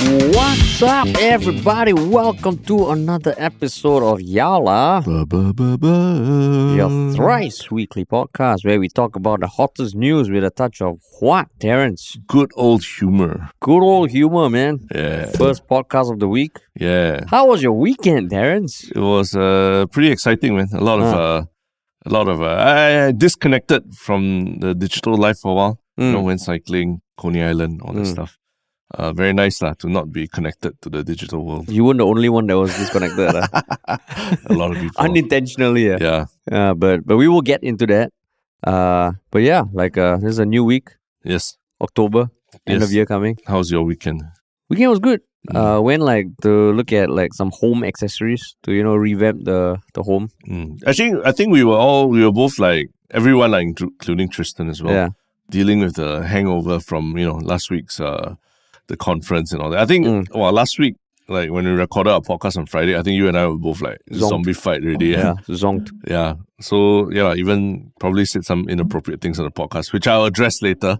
What's up, everybody? Welcome to another episode of Yala, Ba, ba, ba, your thrice weekly podcast where we talk about the hottest news with a touch of what, Terrence? Good old humor. Good old humor, man. Yeah. First podcast of the week. Yeah. How was your weekend, Terrence? It was uh, pretty exciting, man. A lot of, uh, a lot of, uh, I, disconnected from the digital life for a while. You Mm. know, went cycling, Coney Island, all that Mm. stuff. Uh, very nice lah, to not be connected to the digital world. You weren't the only one that was disconnected. ah. A lot of people. Unintentionally, yeah. yeah. Uh, but but we will get into that. Uh, but yeah, like uh, this is a new week, Yes. October, end of year coming. How's your weekend? Weekend was good. Mm. Uh, went like to look at like some home accessories to you know revamp the the home. Mm. Actually, I think we were all, we were both like, everyone, like, including Tristan as well. Yeah, dealing with the hangover from you know last week's uh the conference and all that. I think Mm. well last week like when we recorded our podcast on Friday, I think you and I were both like Zonked. zombie fight already. yeah, Yeah. zonked. Yeah. So yeah, even probably said some inappropriate things on the podcast, which I'll address later.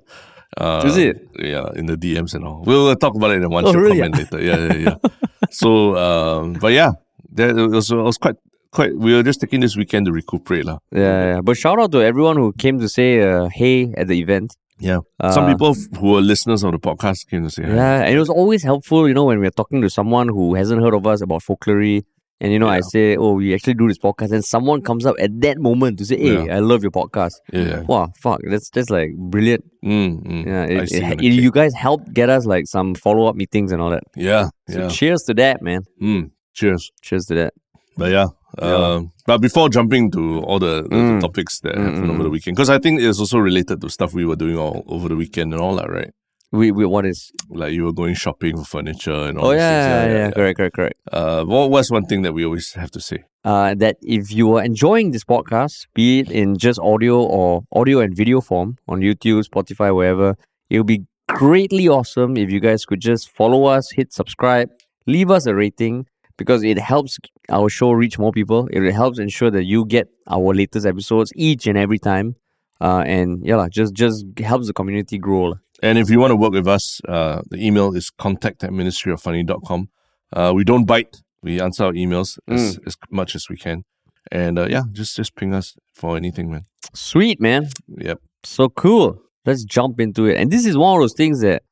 Uh, Is it? Yeah, in the DMs and all. We'll talk about it in one Oh, really? comment later. Yeah, yeah, yeah. so um but yeah, that was, was quite quite we were just taking this weekend to recuperate. lah. Yeah, yeah. But shout out to everyone who came to say uh, hey at the event. Yeah. Uh, Some people who were listeners of the podcast came to say hi. Yeah, and it was always helpful, you know, when we're talking to someone who hasn't heard of us about folklory. And you know, I say, oh, we actually do this podcast, and someone comes up at that moment to say, hey, Yeah. I love your podcast. Yeah. yeah. Wow, fuck, that's that's like brilliant. Mm, mm. Yeah, it, it- it- you guys helped get us like some follow up meetings and all that. Yeah, So yeah. cheers to that, man. Mm, cheers. Cheers to that. But yeah, um, but before jumping to all the, the Mm. topics that Mm, happened mm, over the weekend, because I think it's also related to stuff we were doing all over the weekend and all that, right? We, we what is? Like you were going shopping for furniture and all. Oh these yeah, yeah, yeah, correct, correct, correct. Uh, what was one thing that we always have to say? Uh, that if you are enjoying this podcast, be it in just audio or audio and video form on YouTube, Spotify, wherever, it would be greatly awesome if you guys could just follow us, hit subscribe, leave us a rating because it helps our show reach more people. It helps ensure that you get our latest episodes each and every time. Uh, and yeah, just just helps the community grow. And if you want to work with us, uh, the email is contact at ministryoffunny.com. Uh, we don't bite. We answer our emails as, Mm. as much as we can. And uh, yeah, just just ping us for anything, man. Sweet, man. Yep. So cool. Let's jump into it. And this is one of those things that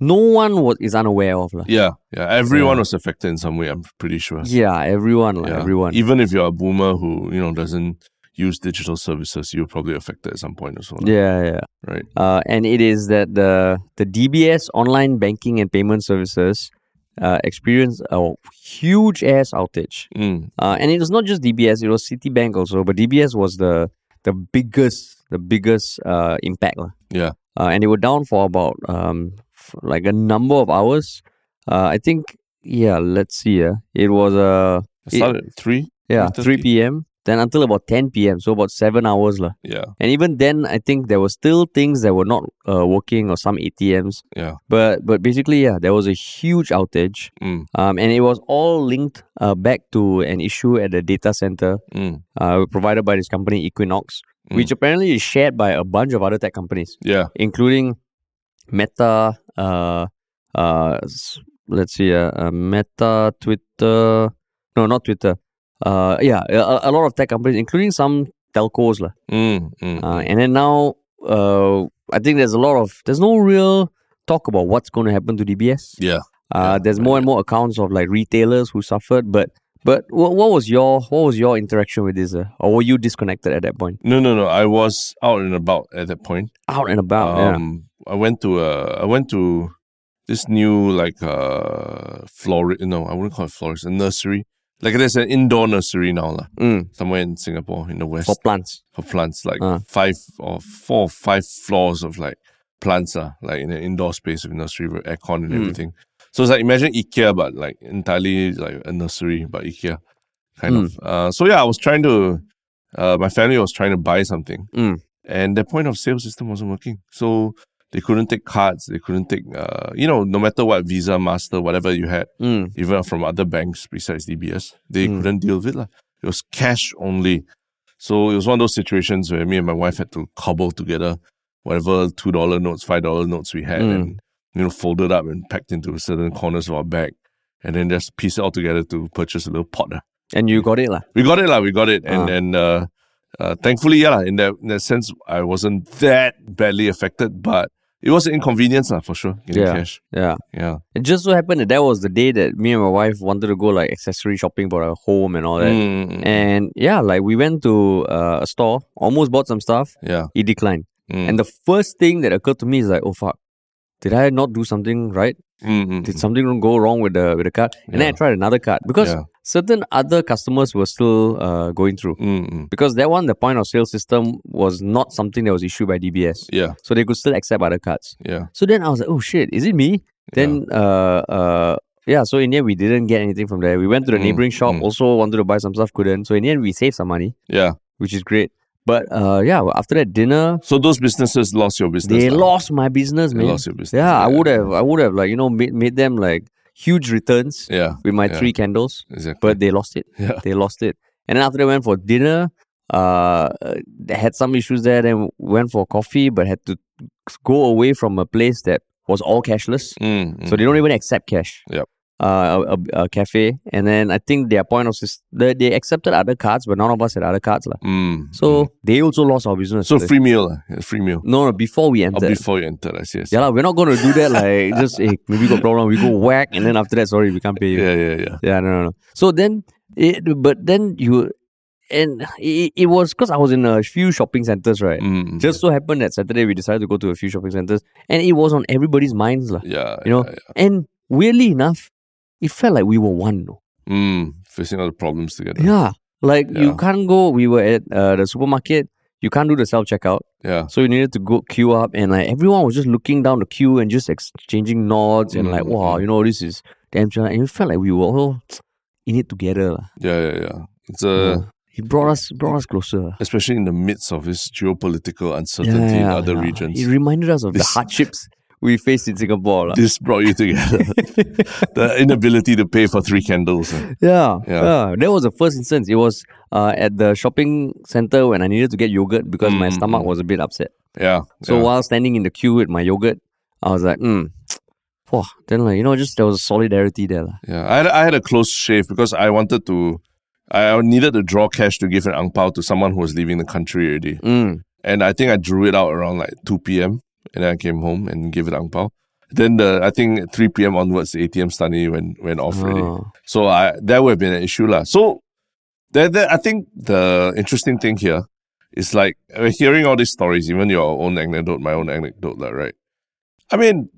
no one was, is unaware of. lah. Yeah, yeah. Everyone Yeah. was affected in some way. I'm pretty sure. Yeah, everyone, like Yeah. everyone. Even if you're a boomer who you know doesn't use digital services, you're probably affected at some point as well. yeah, yeah. Right. Uh, and it is that the the DBS online banking and payment services uh, experienced a huge ass outage. Mm. Uh, and it was not just DBS; it was Citibank also. But DBS was the the biggest the biggest uh, impact. Yeah. Uh, and they were down for about um like a number of hours. Uh, I think yeah. Let's see. Yeah, it was uh It started at three. yeah three p.m. Then until about ten p.m. So about seven hours lah. Yeah. And even then, I think there were still things that were not uh, working or some ATMs. Yeah. But but basically, yeah, there was a huge outage, Mm. um, and it was all linked uh, back to an issue at the data center Mm. uh, provided by this company Equinix, which apparently is shared by a bunch of other tech companies, Yeah. including Meta. Uh, uh, let's see, uh, uh, Meta, Twitter. No, not Twitter. Uh, yeah, a, a lot of tech companies, including some telcos, lah. Mm. Mm. Uh, and then now, uh, I think there's a lot of there's no real talk about what's going to happen to DBS. yeah. Uh, Yeah, there's right, more and more accounts of like retailers who suffered, but but what, what was your what was your interaction with this, uh, or were you disconnected at that point? No, no, no. I was out and about at that point. Out and about, yeah. I went to uh, I went to this new like uh florist. No, I wouldn't call it florist. A nursery. Like there's an indoor nursery now, lah. Mm, Somewhere in Singapore, in the west, for plants. for plants. Like Ah. five or four or five floors of like plants, uh, like in an indoor space with nursery with aircon and Mm. everything. So it's like imagine IKEA, but like entirely like a nursery, but IKEA kind Mm. of. Uh, so yeah, I was trying to. Uh, my family was trying to buy something, Mm. and their point of sale system wasn't working. So they couldn't take cards. They couldn't take, uh, you know, no matter what Visa, Master, whatever you had, Mm. even from other banks besides DBS, they Mm. couldn't deal with it. lah. It was cash only. So it was one of those situations where me and my wife had to cobble together whatever two dollar notes, five dollar notes we had, Mm. and you know, folded up and packed into certain corners of our bag, and then just piece it all together to purchase a little pot. lah. And you got it, lah. We got it, lah. We got it, and Ah. and uh, uh, thankfully, yeah, in that in that sense, I wasn't that badly affected, but it was an inconvenience, lah, for sure. Getting Yeah. cash, Yeah. yeah. It just so happened that that was the day that me and my wife wanted to go like accessory shopping for our home and all that. Mm, And yeah, like we went to uh, a store, almost bought some stuff. yeah. It declined. Mm, And the first thing that occurred to me is like, oh fuck, did I not do something right? mm, mm, Did something go wrong with the with the card? And then I tried another card because Yeah. Certain other customers were still uh, going through. mm, mm. Because that one, the point of sale system was not something that was issued by DBS. yeah, So they could still accept other cards. yeah. So then I was like, oh shit, is it me? Then uh uh yeah, so in the end we didn't get anything from there. We went to the Mm, neighboring shop, mm. also wanted to buy some stuff, couldn't. So in the end we saved some money, Yeah. which is great. But uh yeah, after that dinner, So those businesses lost your business. they lah. lost my business, They lost your business. yeah, I would have I would have like, you know, made made them like huge returns Yeah, with my yeah. three candles. exactly. But they lost it. yeah, They lost it. And then after they went for dinner, uh they had some issues there, then went for coffee, but had to go away from a place that was all cashless. Mm, mm. So they don't even accept cash. Yep. Uh, a, a, cafe, and then I think their point of sys- they, they accepted other cards, but none of us had other cards, lah. Mm, So mm. they also lost our business. so free meal. Free meal. no, no, before we Or entered. before you entered, I see. I see. yeah, lah, we're not going to do that. Like, just hey, maybe got problem. We go whack, and then after that, sorry, we can't pay you. yeah, yeah, yeah. Yeah, no, no, no. So then, it, but then you, and it, it was because I was in a few shopping centers, right? Mm, Just so happened that Saturday we decided to go to a few shopping centers, and it was on everybody's minds, lah. yeah, you know, yeah, And weirdly enough, it felt like we were one. No? yeah. Mm, facing all the problems together. Yeah, like you can't go. We were at uh, the supermarket. You can't do the self checkout, yeah. so you needed to go queue up, and like everyone was just looking down the queue and just exchanging nods and like, Mm, wow, mm. you know, this is damn. chill." And it felt like we were all in it together. Yeah, yeah, yeah. It's uh, It brought us brought us closer. especially in the midst of this geopolitical uncertainty in other regions. It reminded us of the hardships we faced in Singapore. lah. This brought you together. the inability to pay for three candles. Yeah, Yeah. yeah. That was the first instance. It was uh, at the shopping center when I needed to get yogurt because my Mm, stomach mm. was a bit upset. Yeah. So yeah. while standing in the queue with my yogurt, I was like, hmm. Wow. Then like you know, just there was a solidarity there. lah. Yeah, I had, I had a close shave because I wanted to, I needed to draw cash to give an ang pao to someone who was leaving the country already. Mm. And I think I drew it out around like 2 p.m. And then I came home and gave it ang pao. Then the, I think 3 p.m. onwards, the ATM suddenly went, went off already. Oh. So I, that would have been an issue. lah. So that, that, I think the interesting thing here is like we're hearing all these stories, even your own anecdote, my own anecdote, lah, right? I mean,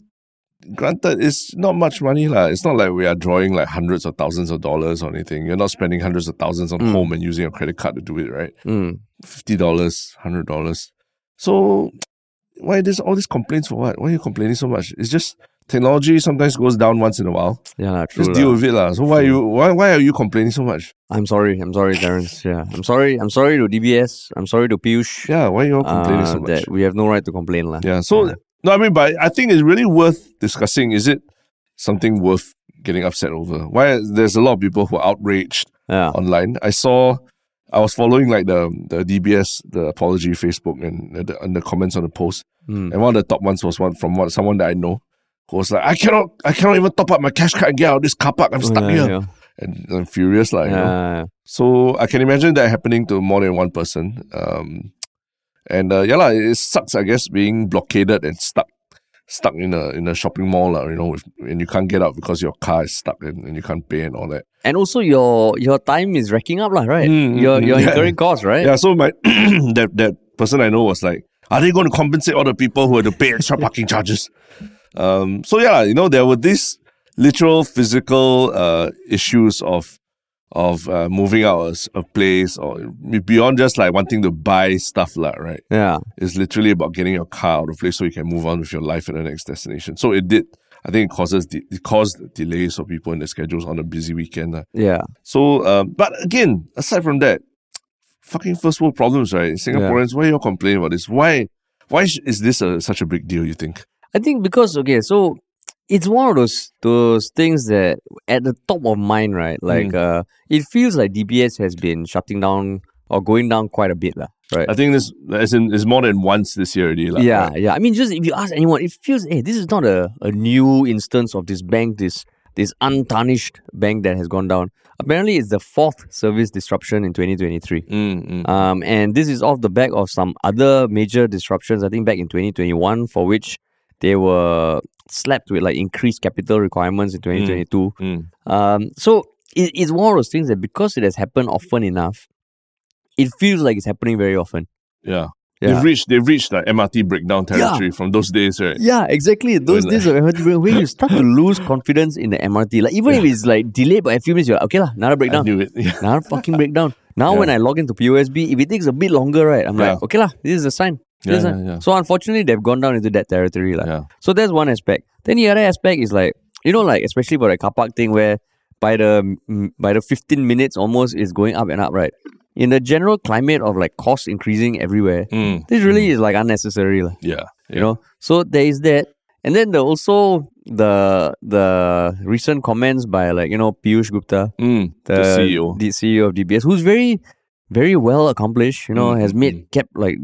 granted, it's not much money. lah. It's not like we are drawing like hundreds of thousands of dollars or anything. You're not spending hundreds of thousands on Mm. home and using a credit card to do it, right? Mm. Fifty dollars, hundred dollars. So why this all these complaints for what? Why are you complaining so much? It's just technology sometimes goes down once in a while. Yeah, lah, true. Just deal with it, lah. So why are you why why are you complaining so much? I'm sorry. I'm sorry, Terence. Yeah, I'm sorry. I'm sorry to DBS. I'm sorry to Piyush. Yeah, why are you all complaining uh, so much? that we have no right to complain, lah. Yeah. So Yeah. no, I mean, but I think it's really worth discussing. Is it something worth getting upset over? Why there's a lot of people who are outraged Yeah. online. I saw, I was following like the the DBS the apology Facebook and the, and the comments on the post, Mm. and one of the top ones was one from one someone that I know who was like, I cannot, I cannot even top up my cash card and get out of this car park. I'm stuck yeah, here, yeah. and I'm furious like. You know? Yeah. So I can imagine that happening to more than one person. Um, and uh, yeah, lah, it sucks. I guess being blockaded and stuck, stuck in a in a shopping mall, lah, you know, with, and you can't get out because your car is stuck and, and you can't pay and all that. And also your your time is racking up, lah, right? Mm, you're mm, you're yeah. incurring costs, right? Yeah. So my that that person I know was like, are they going to compensate all the people who had to pay extra parking charges? Um. So yeah, you know, there were these literal physical uh issues of of uh, moving out a, a place or beyond just like wanting to buy stuff lah, right? Yeah. It's literally about getting your car out of place so you can move on with your life at the next destination. So it did. I think it causes de- it caused delays for people in their schedules on a busy weekend. lah. Yeah. So, um, but again, aside from that, fucking first world problems, right? Singaporeans, why are you all complaining about this? Why, why is this a, such a big deal? You think? I think because okay, so it's one of those those things that at the top of mind, right? Like uh it feels like DBS has been shutting down or going down quite a bit, lah. Right. I think this as in is more than once this year already. lah, yeah, right? yeah. I mean, just if you ask anyone, it feels, hey, this is not a, a new instance of this bank, this this untarnished bank that has gone down. Apparently, it's the fourth service disruption in 2023. Mm, mm. Um, and this is off the back of some other major disruptions, I think back in 2021, for which they were slapped with like increased capital requirements in 2022. mm. Um, so it, it's one of those things that because it has happened often enough, it feels like it's happening very often. Yeah. Yeah. They've reached they've reached like MRT breakdown territory from those days, right? Yeah, exactly. Those When, days of MRT when you start to lose confidence in the MRT, like even if it's like delayed by a few minutes, you're like, okay lah, another I breakdown, knew it. Yeah. another fucking breakdown. Now Yeah. when I log into POSB, if it takes a bit longer, right, I'm Yeah. like, okay lah, this is a sign. This is a Yeah, yeah, yeah. So unfortunately, they've gone down into that territory, like. Yeah. So that's one aspect. Then the other aspect is like you know, like especially for the car park thing, where by the mm, by the fifteen minutes almost is going up and up, right? In the general climate of like costs increasing everywhere, Mm. this really is like unnecessary, lah Yeah. you know so there is that and then the also the the recent comments by like you know Piyush Gupta Mm. the, The, CEO. the CEO of DBS who's very very well accomplished you know Mm, has made kept like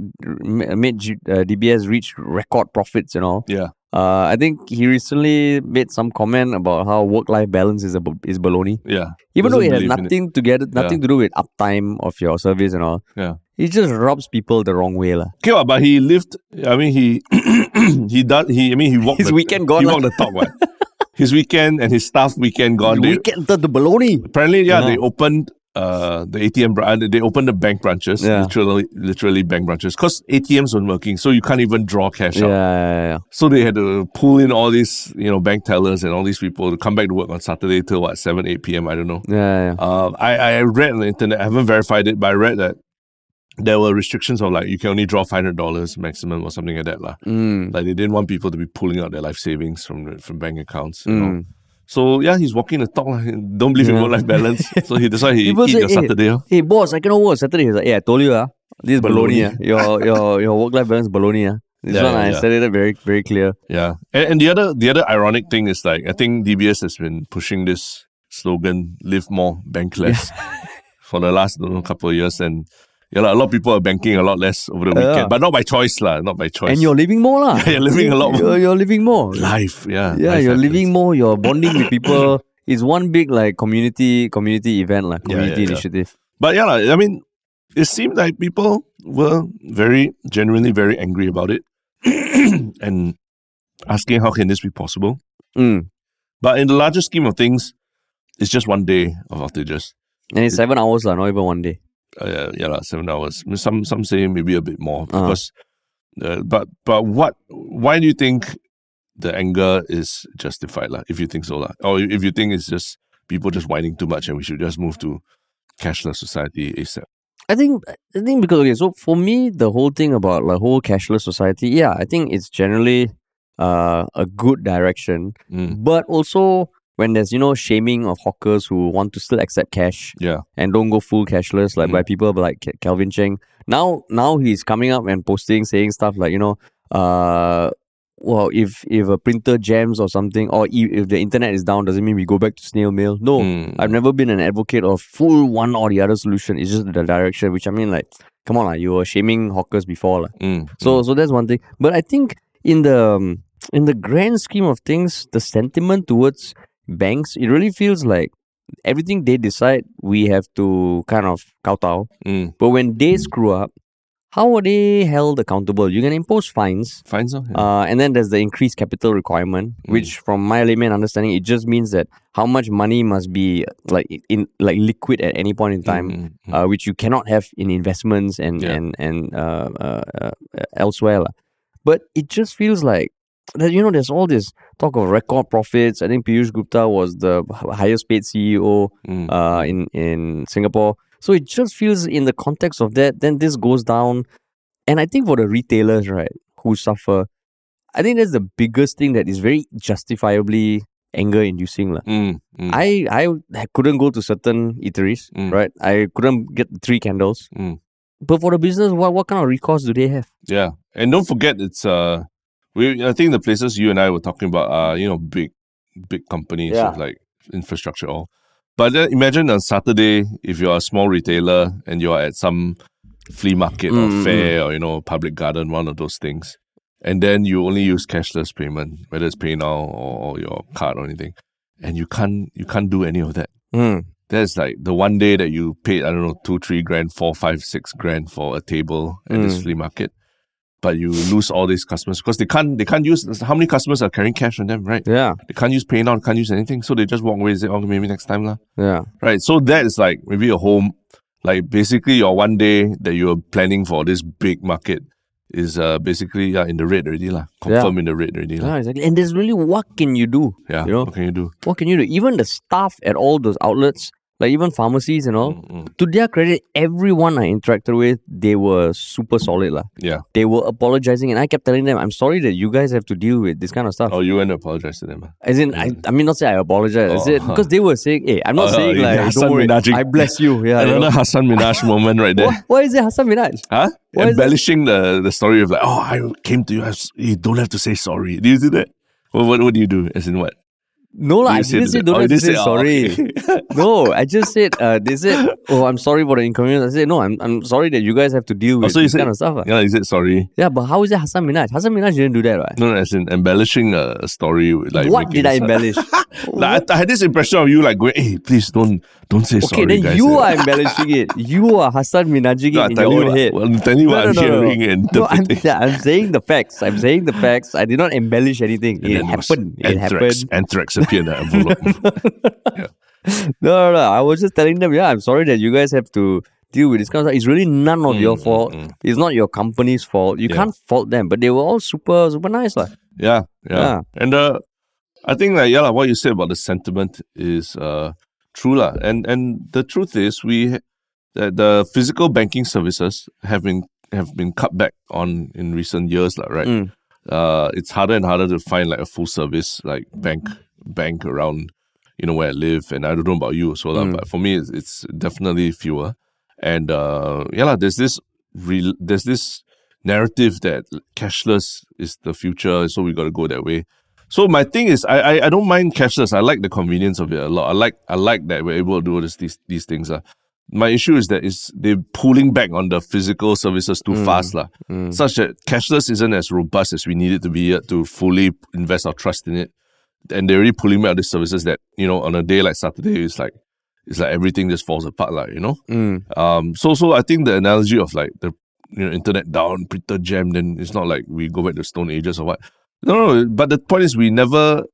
made uh, DBS reach record profits and all Yeah. uh, I think he recently made some comment about how work life balance is a is baloney Yeah. even though it Doesn't has it. nothing to get nothing to do with uptime of your service and all Yeah. it just rubs people the wrong way lah. Okay, but he lived. I mean, he he done. He I mean, he walked His the, weekend gone He walked the talk. What? his weekend and his staff weekend gone. They, weekend the baloney apparently, yeah, Yeah. they opened uh the ATM. They opened the bank branches. Yeah. Literally, literally bank branches because ATMs weren't working, so you can't even draw cash yeah, out. yeah, yeah. So they had to pull in all these, you know, bank tellers and all these people to come back to work on Saturday till what seven, eight p.m. I don't know. Yeah, yeah. Uh, I, I read on the internet, I haven't verified it, but I read that there were restrictions of like you can only draw five hundred dollars maximum or something like that. lah. Mm. Like they didn't want people to be pulling out their life savings from from bank accounts. You know? So yeah, he's walking the talk. lah. Don't believe in work life balance. so he, that's why he eat say, your "Eh, Saturday. oh." Hey, boss, I cannot work Saturday. He's like, yeah, I told you, ah, this is baloney. Baloney. Your your your work life balance is baloney. ah. This Yeah, one yeah, I yeah. said it very very clear. Yeah, and, and the other the other ironic thing is like I think DBS has been pushing this slogan "Live more, bank less" for the last know, couple of years, and yeah, lah, a lot of people are banking a lot less over the weekend, Yeah. but not by choice, lah, not by choice. And you're living more, lah. You're living a lot more. You're, you're living more. life, yeah, Yeah, life you're happens. living more. You're bonding with people. It's one big like community community event, like community yeah, yeah. initiative. But yeah, I mean, it seemed like people were very genuinely very angry about it, and asking how can this be possible. Mm. But in the larger scheme of things, it's just one day of outages. And it's seven hours, lah, not even one day. Uh, yeah, yeah, lah, seven hours. Some some say maybe a bit more Uh-huh. because, uh, but but what? Why do you think the anger is justified, lah? If you think so, lah, or if you think it's just people just whining too much and we should just move to cashless society ASAP. I think I think because okay, so for me, the whole thing about like whole cashless society, yeah, I think it's generally uh, a good direction. Mm, But also when there's you know shaming of hawkers who want to still accept cash yeah, and don't go full cashless, like by people like Ke- Kelvin Cheng. Now now he's coming up and posting saying stuff like you know uh. Well, if if a printer jams or something, or if, if the internet is down, doesn't mean we go back to snail mail. No, Mm, I've never been an advocate of full one or the other solution. It's just the direction, which I mean, like, come on, like, you were shaming hawkers before. Like. mm, So, so that's one thing. But I think in the um, in the grand scheme of things, the sentiment towards banks, it really feels like everything they decide, we have to kind of kowtow. mm, But when they screw up, how are they held accountable? You can impose fines, Fines, yeah. uh, and then there's the increased capital requirement, Mm. which, from my layman understanding, it just means that how much money must be like in like liquid at any point in time, Mm, mm, mm. uh, which you cannot have in investments and Yeah. and and uh, uh, uh, elsewhere. But it just feels like that. You know, there's all this talk of record profits. I think Piyush Gupta was the highest paid CEO Mm. uh, in in Singapore. So it just feels in the context of that, then this goes down. And I think for the retailers, right, who suffer, I think that's the biggest thing that is very justifiably anger inducing. Mm, mm, I, I couldn't go to certain eateries, Mm. right? I couldn't get three candles. mm. But for the business, what, what kind of recourse do they have? Yeah, and don't forget it's uh, we I think the places you and I were talking about are you know big, big companies Yeah. with like infrastructure all. But then imagine on Saturday, if you're a small retailer and you're at some flea market or Mm, fair or you know public garden, one of those things, and then you only use cashless payment, whether it's PayNow or, or your card or anything, and you can't you can't do any of that. Mm. That's like the one day that you paid, I don't know, two, three grand, four, five, six grand for a table at this Mm. flea market. But you lose all these customers because they can't they can't use how many customers are carrying cash on them, right? Yeah. They can't use PayNow, can't use anything. So they just walk away and say, Oh, maybe next time lah. Yeah. Right. So that is like maybe a home like basically your one day that you're planning for this big market is uh basically yeah, in the red already lah. Confirm in the red already lah. Yeah, exactly. And there's really what can you do? Yeah. You know, what can you do? what can you do? Even the staff at all those outlets, like even pharmacies and all, Mm, mm. to their credit, everyone I interacted with, they were super solid. lah. Yeah. They were apologizing, and I kept telling them, I'm sorry that you guys have to deal with this kind of stuff. Oh, you went to apologize to them. ah? As in, I, I mean, not say I apologize. I Oh. said, because they were saying, hey, I'm not Oh, saying like, Hassan don't worry, Minajing. I bless you. Yeah. you know. Hasan Minhaj moment right there. Why, why is it Hasan Minhaj? Huh? Why Embellishing the, the story of like, oh, I came to you. I you don't have to say sorry. Do you do that? What, what, what do you do? As in what? No, lah, I didn't say don't Oh, say say, oh, sorry. no, I just said, uh, they said, oh, I'm sorry for the inconvenience. I said, no, I'm, I'm sorry that you guys have to deal with Oh, so this said- kind of stuff. ah. Yeah, you said sorry. Yeah, but how is it Hasan Minhaj? Hasan Minhaj didn't do that, right? No, no, as in embellishing a, story. Like what did I embellish? Like, I, I had this impression of you like going, hey, please don't don't say okay, sorry. then guys. you are embellishing it. You are Hasan Minhajing No, it in your own what- head. well, I'm telling you what I'm hearing and No, I'm, yeah, I'm saying the facts. I'm saying the facts. I did not embellish anything. And it then there was happened. It happened. Anthrax the envelope. No, no, no. I was just telling them, yeah, I'm sorry that you guys have to deal with this kind of stuff. It's really none of your Mm, mm, fault. mm. It's not your company's fault. You Yeah. can't fault them. But they were all super, super nice. lah. Yeah, yeah. Yeah. And uh, I think like yeah, like, what you said about the sentiment is uh true lah. And and the truth is we that the physical banking services have been have been cut back on in recent years, lah, right? Mm. Uh, it's harder and harder to find like a full service like bank bank around you know where I live, and I don't know about you so Mm. but for me it's, it's definitely fewer. And uh, yeah, there's this real there's this narrative that cashless is the future, so we got to go that way. So my thing is, I, I I don't mind cashless. I like the convenience of it a lot. I like I like that we're able to do this, these these things. Uh. My issue is that is they're pulling back on the physical services too fast, lah. Such that cashless isn't as robust as we need it to be yet to fully invest our trust in it. And they're already pulling back on these services that you know on a day like Saturday, it's like it's like everything just falls apart, like you know. Mm. Um, so so I think the analogy of like the you know internet down, printer jam, then it's not like we go back to Stone Ages or what. No, no. But the point is, we never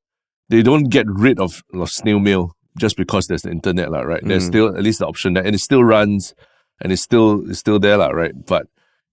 they don't get rid of, of snail mail just because there's the internet, lah, right? There's Mm. still at least the option there, and it still runs, and it's still it's still there, lah, right? But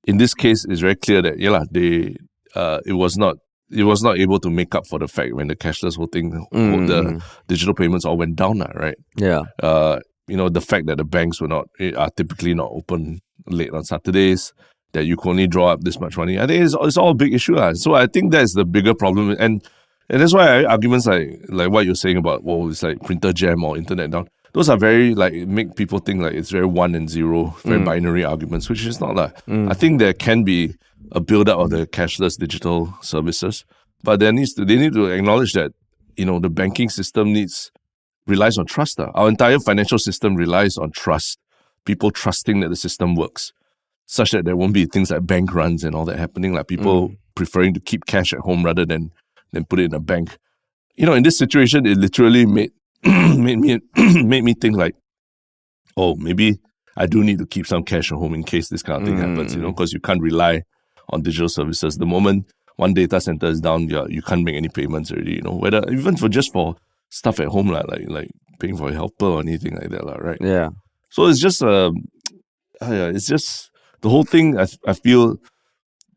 in this case, it's very clear that yeah, lah, they uh, it was not. It was not able to make up for the fact when the cashless whole thing, Mm, the mm. digital payments all went down, right? Yeah. uh, you know, the fact that the banks were not eh, are typically not open late on Saturdays, that you can only draw up this much money. I think it's, it's all a big issue. lah. So I think that's the bigger problem. And and that's why I, arguments like like what you're saying about, well, it's like printer jam or internet down. Those are very like make people think like it's very one and zero, very binary arguments, which is not like. I think there can be a build up of the cashless digital services, but there needs to they need to acknowledge that you know the banking system needs relies on trust. ah. Our entire financial system relies on trust. People trusting that the system works, such that there won't be things like bank runs and all that happening. Like people preferring to keep cash at home rather than than put it in a bank. You know, in this situation, it literally made made me made me think like, oh, maybe I do need to keep some cash at home in case this kind of thing happens. You know, because you can't rely on digital services. The moment one data center is down, yeah, you can't make any payments already. You know, whether even for just for stuff at home, like like like paying for a helper or anything like that, right? Yeah. So it's just um, uh, yeah, it's just the whole thing. I I feel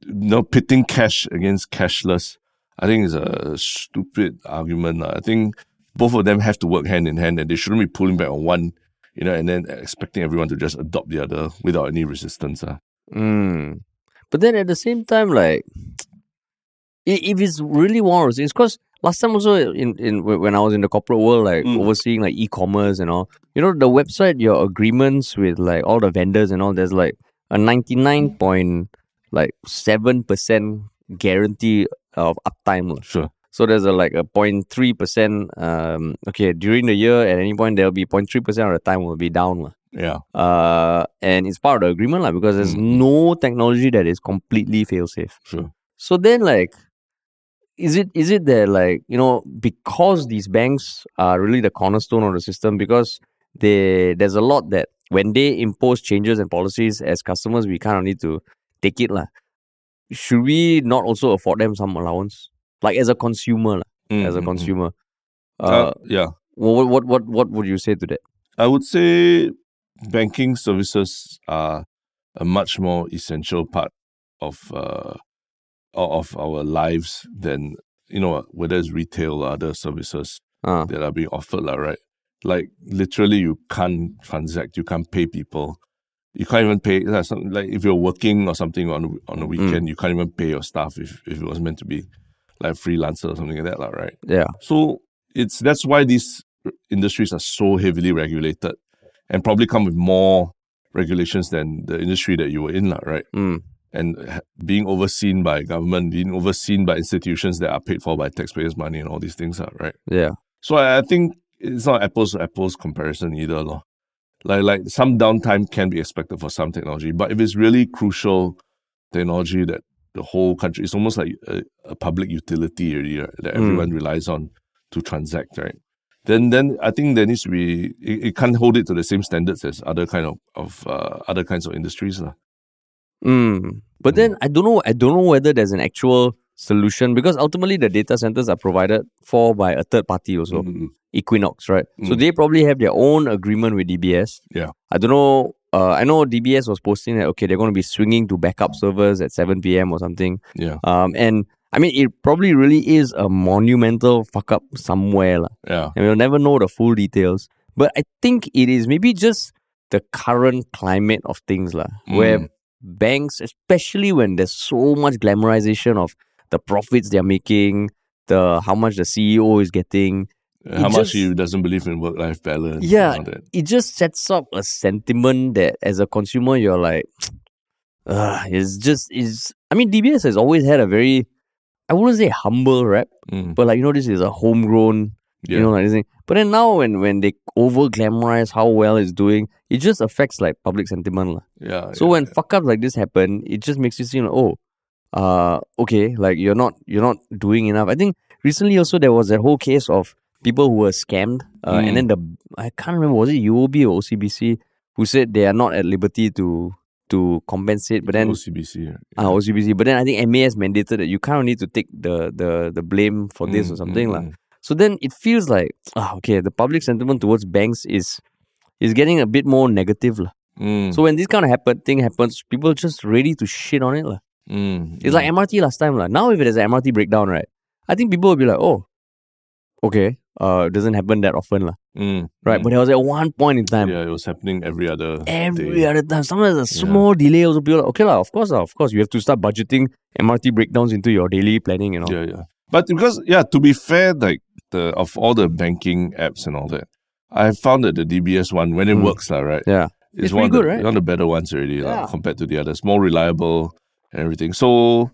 you know pitting cash against cashless. I think is a stupid argument. I think both of them have to work hand in hand, and they shouldn't be pulling back on one, you know, and then expecting everyone to just adopt the other without any resistance. ah. Mm. But then at the same time, like, if it's really one of those things, because last time also in, in when I was in the corporate world, like Mm. overseeing like e-commerce and all, you know, the website, your agreements with like all the vendors and all, there's like a ninety nine point like seven percent guarantee of uptime. Sure. So there's a like a 0.3 percent. Um, okay, during the year at any point there'll be 0.3 percent of the time will be down. Yeah. Uh, and it's part of the agreement lah because there's Mm. no technology that is completely fail safe. Sure. So then, like, is it is it that like you know because these banks are really the cornerstone of the system because they there's a lot that when they impose changes and policies as customers we kind of need to take it lah. Should we not also afford them some allowance, like as a consumer, lah, Mm, as a mm, mm. consumer? Uh, Uh, yeah. what what what what would you say to that? I would say banking services are a much more essential part of uh, of our lives than you know whether it's retail or other services Uh, that are being offered, lah, right? Like literally, you can't transact, you can't pay people, you can't even pay. Like, some, like if you're working or something on on a weekend, you can't even pay your staff if, if it was meant to be like freelancer or something like that, lah, right? yeah. So it's that's why these industries are so heavily regulated and probably come with more regulations than the industry that you were in, right? Mm, And being overseen by government, being overseen by institutions that are paid for by taxpayers' money and all these things, right? yeah. So I, think it's not apples to apples comparison either, lor. Like like some downtime can be expected for some technology, but if it's really crucial technology that the whole country, it's almost like a, a public utility right, that Mm. everyone relies on to transact, right? Then then I think there needs to be it, it can't hold it to the same standards as other kind of of uh, other kinds of industries, lah. Mm. But then I don't know. I don't know whether there's an actual solution because ultimately the data centers are provided for by a third party also, Mm, Equinix, right? So Mm. they probably have their own agreement with DBS. Yeah. I don't know. Uh, I know DBS was posting that okay, they're going to be swinging to backup servers at 7 p.m. or something. Yeah, Um, and I mean, it probably really is a monumental fuck up somewhere, lah. yeah, and we'll never know the full details. But I think it is maybe just the current climate of things, where Mm. banks, especially when there's so much glamorization of the profits they're making, the how much the CEO is getting, how It much just- he doesn't believe in work life balance? Yeah. that. it just sets up a sentiment that as a consumer you're like, uh, it's just is. I mean, DBS has always had a very, I wouldn't say humble rep, Mm, but like you know, this is a homegrown yeah. you know like this thing. But then now when when they over glamorize how well it's doing, it just affects like public sentiment. lah. yeah. So yeah, when fuck ups like this happen, it just makes you see like, oh, uh okay, like you're not you're not doing enough. I think recently also there was a whole case of people who were scammed, uh, Mm. and then the I can't remember was it UOB or OCBC who said they are not at liberty to to compensate, but then OCBC. right? uh, OCBC, but then I think MAS mandated that you kind of need to take the the the blame for this Mm, or something mm, mm. So then it feels like ah okay, the public sentiment towards banks is is getting a bit more negative lah. Mm, So when this kind of happen thing happens, people just ready to shit on it lah. mm, It's like MRT last time lah. Now if it is an MRT breakdown, right, I think people will be like, oh, okay, uh, it doesn't happen that often lah, mm, right? mm. But there was at one point in time. yeah, it was happening every other Every day. other time, sometimes a small delay also be like, okay lah, of course lah, of course you have to start budgeting MRT breakdowns into your daily planning and all. Yeah, yeah. But because yeah, to be fair, like the of all the banking apps and all that, I found that the DBS one when it Mm. works, lah, right, Yeah. is It's one of pretty the, good, right? one of the better ones already, Yeah. compared to the others. More reliable and everything. So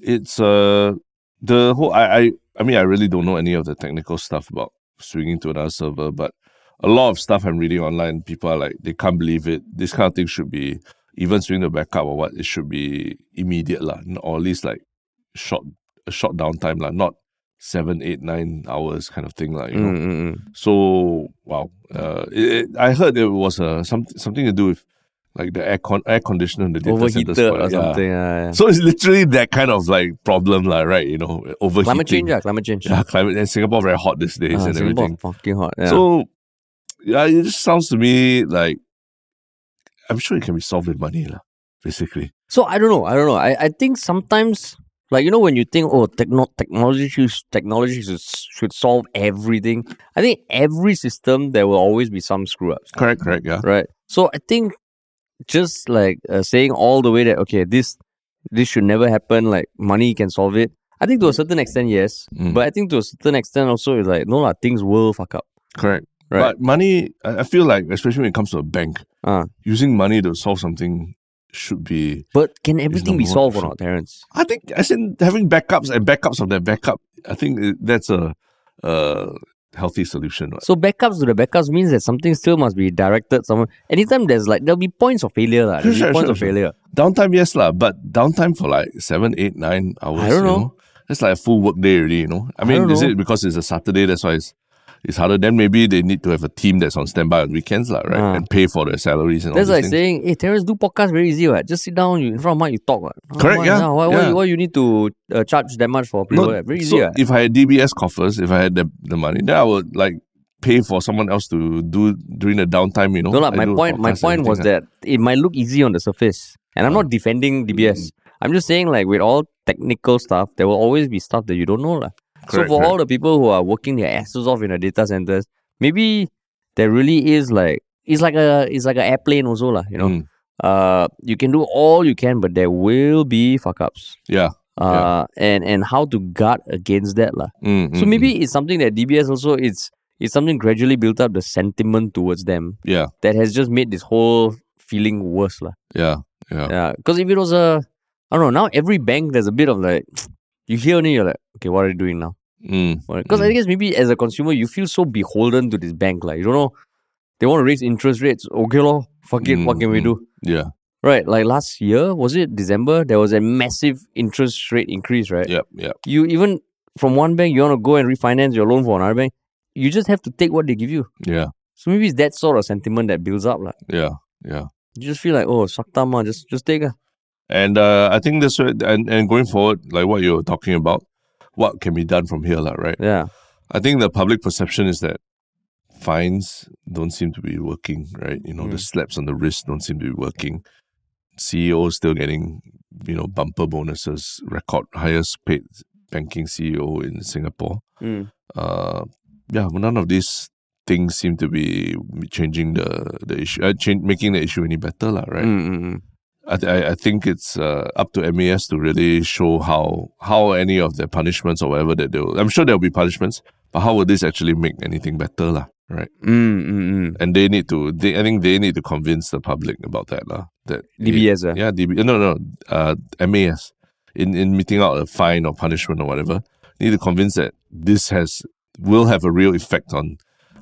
it's uh the whole I I I mean I really don't know any of the technical stuff about swinging to another server, but a lot of stuff I'm reading online, people are like they can't believe it. This kind of thing should be even swing the backup or what, it should be immediate lah, or at least like short a short downtime lah, not seven, eight, nine hours kind of thing lah. You know. Mm, mm, mm. So wow, uh, it, it- I heard it was uh, some, something to do with like the air con- air conditioner in the data Overheated center or something. Yeah, yeah. So it's literally that kind of like problem lah, right? You know, overheating. Climate change, yeah, climate change. Yeah, climate and Singapore very hot these days Ah, and Singapore everything. fucking hot. Yeah. So yeah, it just sounds to me like I'm sure it can be solved with money lah. Basically, So I don't know. I don't know. I, I think sometimes, like you know, when you think, oh, techno- technology should, technology should, should solve everything. I think every system there will always be some screw ups, correct, correct, yeah. right? So I think just like uh, saying all the way that okay, this this should never happen. Like money can solve it. I think to a certain extent, yes. Mm. But I think to a certain extent also, it's like no lah, things will fuck up. Correct. Right. But money, I I feel like, especially when it comes to a bank, Ah. using money to solve something should be. But can everything be solved or not, Terence? I think as in having backups and backups of that backup. I think that's a, a healthy solution. right? So backups to the backups means that something still must be directed somewhere. Anytime there's like there'll be points of failure, lah. There'll be Sure, points sure, of sure. failure. Downtime, yes, lah, but downtime for like seven, eight, nine hours. I don't you know. That's like a full work day already, you know. I I mean, don't is know. it because it's a Saturday? That's why it's it's harder. Then maybe they need to have a team that's on standby on weekends, lah, right? Ah. And pay for their salaries and That's all like things. saying, hey Terence, do podcast very easy, right? Just sit down, you in front of mic, you talk. What? Correct, why, yeah, Why, why, yeah. why you need to uh, charge that much for people? No, Very easy, so right? if I had DBS coffers, if I had the, the money, then I would like pay for someone else to do during the downtime, you know. No, lah. My point, my point was that it might look easy on the surface, and I'm not defending DBS. Mm. I'm just saying, like with all technical stuff, there will always be stuff that you don't know, lah. So for correct. all the people who are working their asses off in the data centers, maybe there really is like it's like a it's like an airplane also, lah. You know, Mm. uh, you can do all you can, but there will be fuck ups. Yeah. Uh, and and how to guard against that, lah. Mm, So mm, maybe mm. it's something that DBS also it's it's something gradually built up the sentiment towards them Yeah. that has just made this whole feeling worse, lah. Yeah. Yeah. Yeah, because if it was a, I don't know. Now every bank there's a bit of like, you hear only you're like, okay, what are you doing now? Mm, Because I guess maybe as a consumer you feel so beholden to this bank, like you don't know, they want to raise interest rates. Okay, lor, fuck it, what Mm, can we mm. do? Yeah. Right, like last year was it December? There was a massive interest rate increase, right? Yep. Yep. You even from one bank you want to go and refinance your loan for another bank, you just have to take what they give you. Yeah. So maybe it's that sort of sentiment that builds up, like Yeah. Yeah. you just feel like oh, sakta just just take a. And uh, I think this way, and, and going forward, like what you're talking about, what can be done from here, lah, right? Yeah. I think the public perception is that fines don't seem to be working, right? You know, the Mm. slaps on the wrist don't seem to be working. CEO still getting, you know, bumper bonuses, record highest paid banking CEO in Singapore. Mm. Uh, yeah, none of these things seem to be changing the the issue, uh, change, making the issue any better, lah, right? Mm, mm, mm. I, th- I I think it's uh, up to MAS to really show how how any of the punishments or whatever that they'll. I'm sure there'll be punishments, but how will this actually make anything better, lah? Right? Mm, mm, mm. And they need to. They, I think they need to convince the public about that, lah. That DBS, ah? yeah, DB. No, no, uh, MAS in in meeting out a fine or punishment or whatever. Need to convince that this has will have a real effect on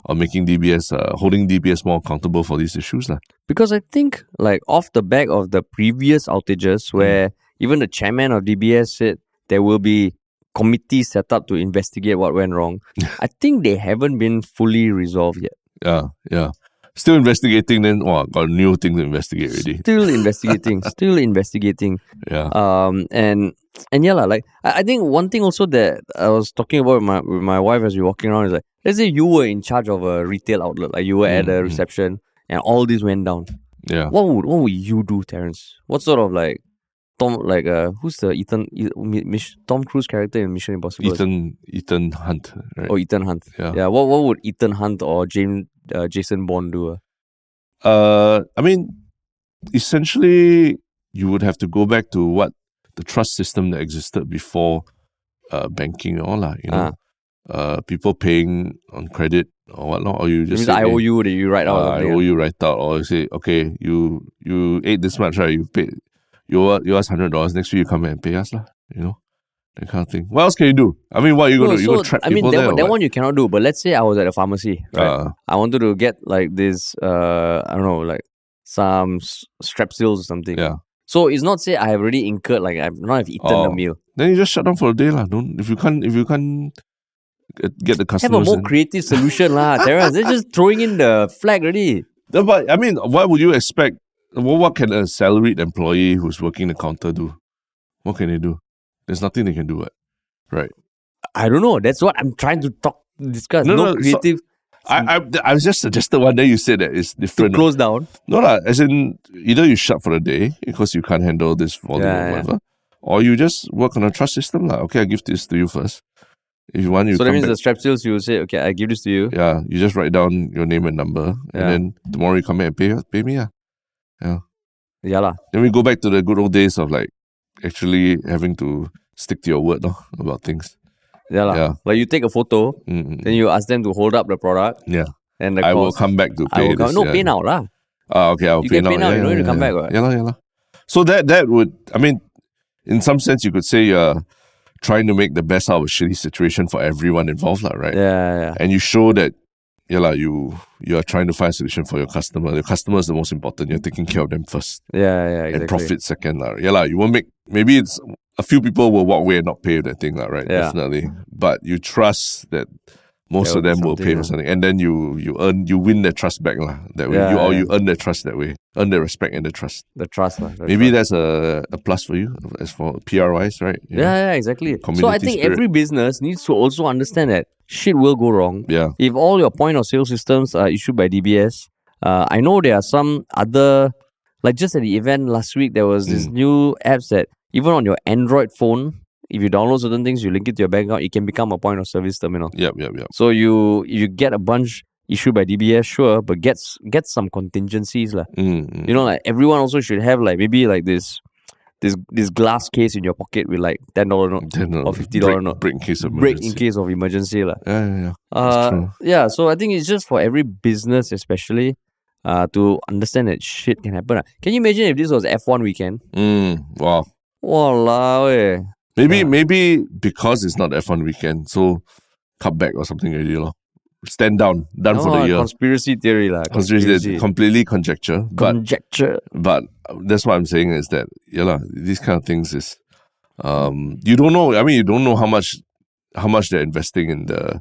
on making DBS uh, holding DBS more accountable for these issues, lah. Because I think, like, off the back of the previous outages, where even the chairman of DBS said there will be committees set up to investigate what went wrong, I think they haven't been fully resolved yet. Yeah, yeah. Still investigating, then wow, got a new thing to investigate already. Still investigating, still investigating. Yeah. Um, and and yeah, like I, I think one thing also that I was talking about with my with my wife as we were walking around is like, let's say you were in charge of a retail outlet, like you were at a Mm, mm. reception, and all this went down. Yeah. What would what would you do, Terence? What sort of like Tom like uh who's the Ethan Tom Cruise character in Mission Impossible? Ethan Ethan Hunt, right? Oh, Ethan Hunt. Yeah. Yeah. What what would Ethan Hunt or James uh, Jason Bond do? ah? Uh, I mean, essentially, you would have to go back to what the trust system that existed before uh, banking and all. You know, uh, people paying on credit or whatnot, or you just say, IOU that you write out. or uh, I something, owe ah? you right out, or you say, okay, you you ate this much, right? You paid, you owe, you owe us hundred dollars. Next week you come and pay us lah. You know, that kind of thing. What else can you do? I mean, what are you gonna do? You so, gonna trap I mean people that, there? one, that one you cannot do. But let's say I was at a pharmacy, right? Uh, I wanted to get like this, uh, I don't know, like some strepsils or something. yeah. So it's not say I have already incurred, like I've not have eaten the Oh. meal. Then you just shut down for a day lah. Don't if you can't if you can't get, the Have a more in- creative solution, lah, Terence. They're just throwing in the flag already. No, but I mean, what would you expect? What, what can a salaried employee who's working the counter do? What can they do? There's nothing they can do. Right. I don't know. That's what I'm trying to talk discuss. No, No, no, so- creative I, I I was just suggested one day you said that it's to close down. No, lah, as in either you shut for a day because you can't handle this volume Yeah, or yeah. whatever, or you just work on a trust system. lah. Okay, I give this to you first. If you want, you so that means back. the strepsils, you will say, okay, I give this to you. yeah, you just write down your name and number, Yeah. and then tomorrow you come back and pay pay me. Yeah. Yeah, lah. Then we go back to the good old days of like actually having to stick to your word no, about things. Yeah, lah. Yeah. Like you take a photo, Mm-mm. then you ask them to hold up the product Yeah. and the I will come back to I pay will come. this. No, yeah. pay now, lah. Ah, okay, I'll You pay can now. pay now, you don't need to come back, Yeah, lah, yeah, lah. So that that would, I mean, in some sense, you could say you're trying to make the best out of a shitty situation for everyone involved, lah, right? Yeah, yeah. And you show that, yeah, lah, you you are trying to find a solution for your customer. Your customer is the most important. You're taking care of them first, Yeah, yeah, exactly. and profit second, lah. Yeah, lah. You won't make. Maybe it's a few people will walk away and not pay that thing, lah, right? Yeah. Definitely. But you trust that. Most of them will pay for something, and then you you earn you win their trust back lah. That way, Yeah, you or yeah. you earn their trust that way, earn their respect and the trust. The trust, lah. the Maybe trust. that's a, a plus for you as for PR wise, right? Know? Yeah, yeah, exactly. So I think spirit. every business needs to also understand that shit will go wrong. Yeah. If all your point of sale systems are issued by DBS, uh, I know there are some other, like just at the event last week, there was this Mm. new apps that even on your Android phone, if you download certain things, you link it to your bank account, it can become a point of service terminal. Yep, yep, yep. So you you get a bunch issued by DBS, sure, but get get some contingencies lah. Mm, mm. You know, like everyone also should have like maybe like this this this glass case in your pocket with like ten dollar note Then, uh, or $50 break, note. break in case of break in emergency. case of emergency. Yeah, yeah, yeah. Uh, yeah, so I think it's just for every business, especially, uh, to understand that shit can happen. Can you imagine if this was F1 weekend? Mm, wow. Walao eh. Maybe Yeah. maybe because it's not F1 weekend, so cut back or something already, lor. Stand down, done for the year. Conspiracy theory lah. Conspiracy, completely conjecture, but Conjecture. but that's what I'm saying is that yeah, lah, these kind of things is um you don't know. I mean, you don't know how much how much they're investing in the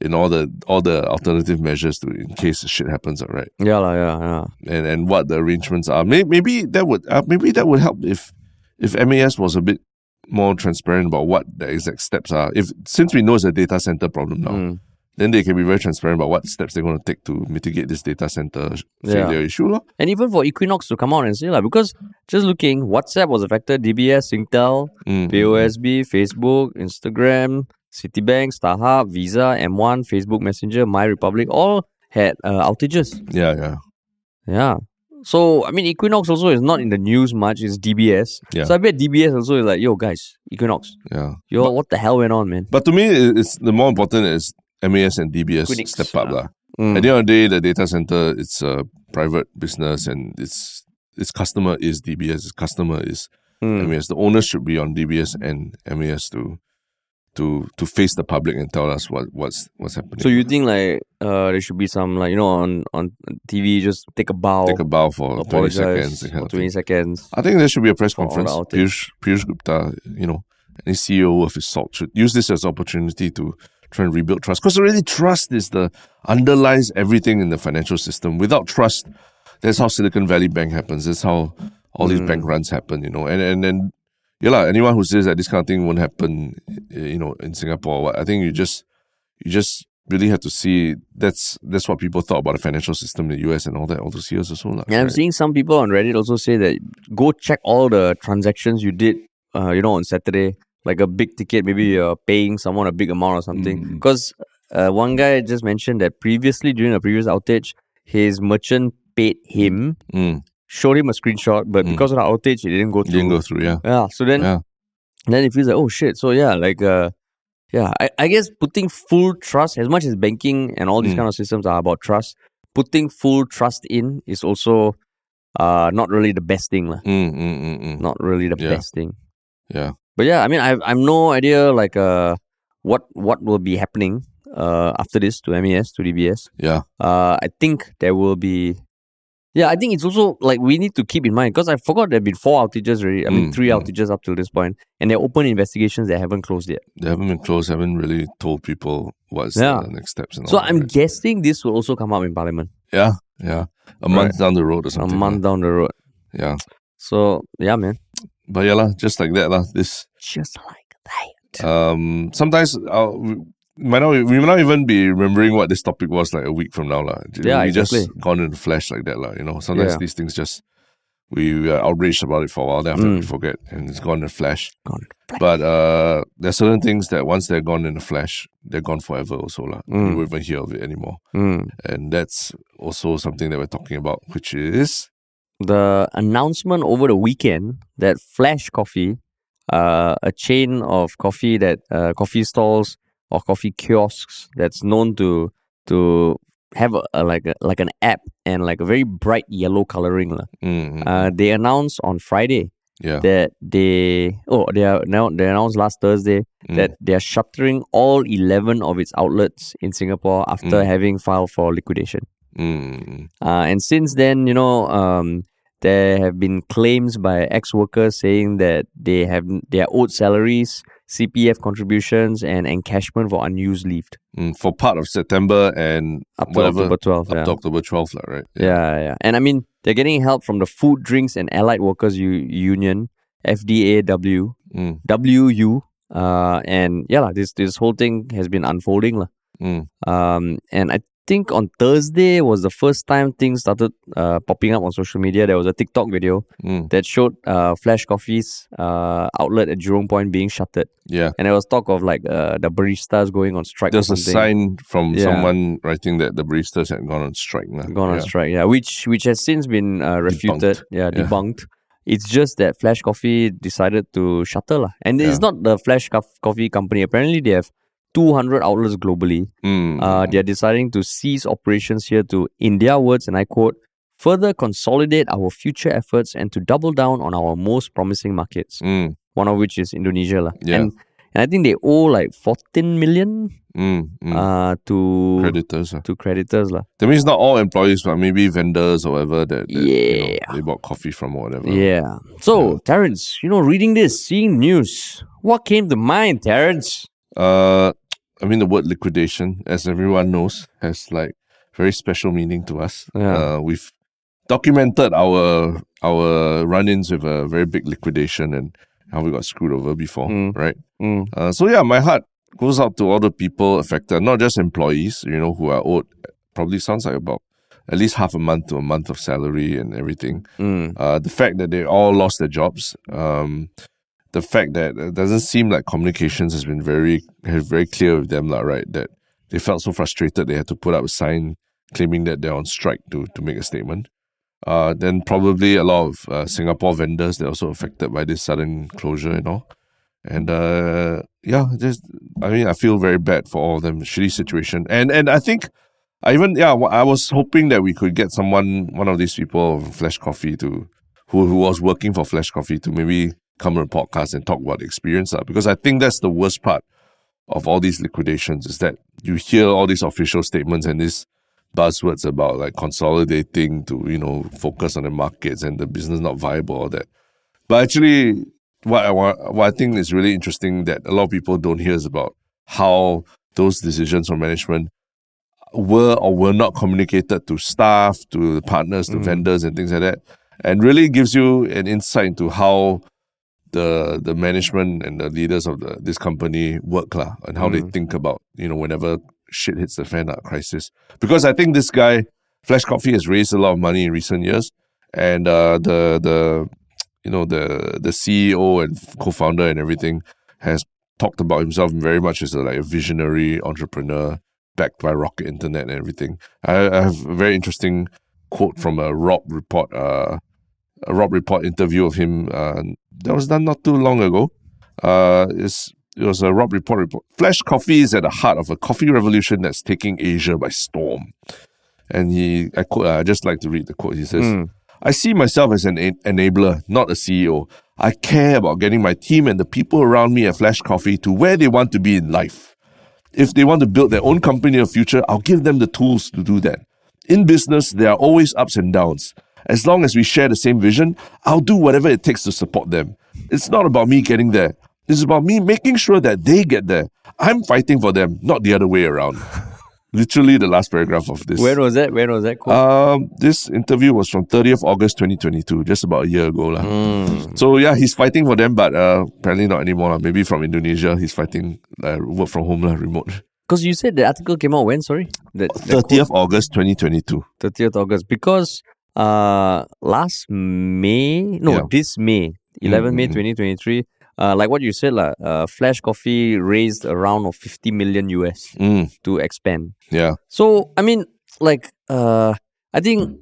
in all the all the alternative measures to in case shit happens, right? Yeah, lah, yeah, yeah. and and what the arrangements are. Maybe, maybe that would uh, maybe that would help if if MAS was a bit more transparent about what the exact steps are. If since we know it's a data center problem now, Mm. then they can be very transparent about what steps they're going to take to mitigate this data center sh- Yeah. failure issue. And even for Equinix to come out and say like because just looking, WhatsApp was affected, DBS, Singtel, Mm, POSB, Facebook, Instagram, Citibank, StarHub, Visa, M1, Facebook Messenger, My Republic, all had uh, outages. Yeah, yeah, Yeah. So I mean, Equinix also is not in the news much. It's DBS. Yeah. So I bet DBS also is like, yo guys, Equinix, yeah. yo, what the hell went on, man? But to me, it's the more important is MAS and DBS Equinix, step up. ah. lah. Mm. At the end of the day, the data center it's a private business and its its customer is DBS. Its customer is Mm. MAS. The onus should be on DBS and MAS to to to face the public and tell us what what's what's happening. So you think like uh there should be some like you know on on TV just take a bow, take a bow for twenty seconds. for twenty seconds. I think there should be a press for all the conference. Piyush, Piyush Gupta, you know, any CEO of his sort should use this as opportunity to try and rebuild trust. Because really, trust is the underlies everything in the financial system. Without trust, that's how Silicon Valley Bank happens. That's how all these Mm. bank runs happen. You know, and and then yeah, lah, anyone who says that this kind of thing won't happen, eh, you know, in Singapore, what, I think you just you just really have to see that's that's what people thought about the financial system in the US and all that all those years or so. lah, And I'm right? seeing some people on Reddit also say that go check all the transactions you did, uh, you know, on Saturday, like a big ticket, maybe you're paying someone a big amount or something. Mm. Because uh, one guy just mentioned that previously during a previous outage, his merchant paid him, Mm, showed him a screenshot, but Mm. because of the outage, it didn't go through. didn't go through, yeah. Yeah. So then, Yeah. then it feels like, oh shit. So yeah, like, uh, yeah, I, I guess putting full trust, as much as banking and all these Mm. kind of systems are about trust, putting full trust in is also uh not really the best thing, lah. Mm, mm, mm, mm. Not really the Yeah. best thing. Yeah. But yeah, I mean, I've I've no idea like uh what what will be happening uh after this to MAS to DBS. Yeah. Uh, I think there will be. Yeah, I think it's also like we need to keep in mind because I forgot there have been four outages already. I mean, Mm, three mm. outages up till this point, and they're open investigations that haven't closed yet. They haven't been closed, haven't really told people what's Yeah. the next steps and So I'm right? guessing this will also come up in Parliament Yeah, yeah. A month down the road or something. a month down the road. Yeah. So yeah, man, But yeah, lah, just like that. lah. This just like that. um sometimes uh, we might not we might not even be remembering what this topic was like a week from now. lah. Yeah, we exactly. just gone in the flash like that. lah. You know, sometimes Yeah. these things just we we are outraged about it for a while, then after we Mm. forget and it's gone in a flash. Gone. But uh there's certain things that once they're gone in a flash, they're gone forever also. lah. Mm. We won't even hear of it anymore. Mm. And that's also something that we're talking about, which is The announcement over the weekend that Flash Coffee, uh, a chain of coffee that uh, coffee stalls or coffee kiosks that's known to to have a, a like a, like an app and like a very bright yellow coloring. lah. Mm, Uh, they announced on Friday yeah. that they oh they are now they announced last Thursday Mm. that they are shuttering all eleven of its outlets in Singapore after Mm. having filed for liquidation. Mm, Uh, and since then, you know, um, there have been claims by ex-workers saying that they have they are owed salaries, CPF contributions, and encashment for unused leave mm, for part of September and up to whatever October 12th. up yeah. to October 12th, lah, right? yeah, yeah. And I mean, they're getting help from the Food, Drinks, and Allied Workers U- Union, FDAW, Mm, WU, uh, and yeah, this this whole thing has been unfolding, mm, Um, and I think on Thursday was the first time things started uh, popping up on social media. There was a TikTok video mm, that showed uh, Flash Coffee's uh, outlet at Jurong Point being shuttered, yeah. and there was talk of like uh, the baristas going on strike. There's a sign from Yeah. someone writing that the baristas had gone on strike. lah. gone on yeah. strike. Yeah, which which has since been uh, refuted. Yeah, Yeah. debunked. It's just that Flash Coffee decided to shutter lah, and it's not the Flash Cof- Coffee company. Apparently, they have 200 outlets globally. Mm, Uh, they are deciding to cease operations here to, in their words, and I quote, further consolidate our future efforts and to double down on our most promising markets. mm, One of which is Indonesia. Yeah. And, and I think they owe like 14 million mm, mm. uh, to Creditors. ah. to creditors lah. That means not all employees, but maybe vendors or whatever that, that, you know, they bought coffee from or whatever. Yeah. So, Terence, you know, reading this, seeing news, what came to mind, Terence? Uh, I mean, the word liquidation, as everyone knows, has like very special meaning to us. Yeah. Uh, we've documented our our run-ins with a very big liquidation and how we got screwed over before, Mm. right? Mm. Uh, so yeah, my heart goes out to all the people affected, not just employees, you know, who are owed probably sounds like about at least half a month to a month of salary and everything. Mm. Uh, the fact that they all lost their jobs, um, the fact that it doesn't seem like communications has been very very clear with them, lah, right? That they felt so frustrated they had to put up a sign claiming that they're on strike to to make a statement. Uh, then probably a lot of uh, Singapore vendors that are also affected by this sudden closure and all. And uh, yeah, just I mean, I feel very bad for all of them. Shitty situation, and and I think I even yeah, I was hoping that we could get someone, one of these people, Flash Coffee, to who who was working for Flash Coffee, to maybe come on a podcast and talk about the experience, uh, because I think that's the worst part of all these liquidations is that you hear all these official statements and these buzzwords about like consolidating to you know focus on the markets and the business not viable all that. But actually what I want, what I think is really interesting that a lot of people don't hear is about how those decisions from management were or were not communicated to staff, to the partners, to vendors, and things like that, and really gives you an insight into how the the management and the leaders of the this company work lah, and how they think about you know whenever shit hits the fan, that crisis. Because I think this guy, Flash Coffee, has raised a lot of money in recent years, and uh, the the you know the the CEO and co-founder and everything has talked about himself very much as a, like a visionary entrepreneur backed by Rocket Internet and everything. I, I have a very interesting quote from a Robb Report, uh, a Robb Report interview of him uh, that was done not too long ago. Uh, it's, it was a Robb Report report. Flash Coffee is at the heart of a coffee revolution that's taking Asia by storm. And he, I quote, I just like to read the quote. He says, I see myself as an en- enabler, not a CEO. I care about getting my team and the people around me at Flash Coffee to where they want to be in life. If they want to build their own company in the future, I'll give them the tools to do that. In business, there are always ups and downs. As long as we share the same vision, I'll do whatever it takes to support them. It's not about me getting there. It's about me making sure that they get there. I'm fighting for them, not the other way around. Literally the last paragraph of this. Where was that? Where was that quote? Um, this interview was from 30th August 2022, just about a year ago. Hmm. So yeah, he's fighting for them, but uh, apparently not anymore. lah. Maybe from Indonesia, he's fighting uh, work from home, lah, remote. Because you said the article came out when, sorry? That, that 30th August 2022. 30th August. Because uh, last May, no, Yeah. this May, 11 May Mm, mm, 2023, uh, like what you said, lah, uh, Flash Coffee raised a round of 50 million US Mm, to expand. yeah. So, I mean, like, uh, I think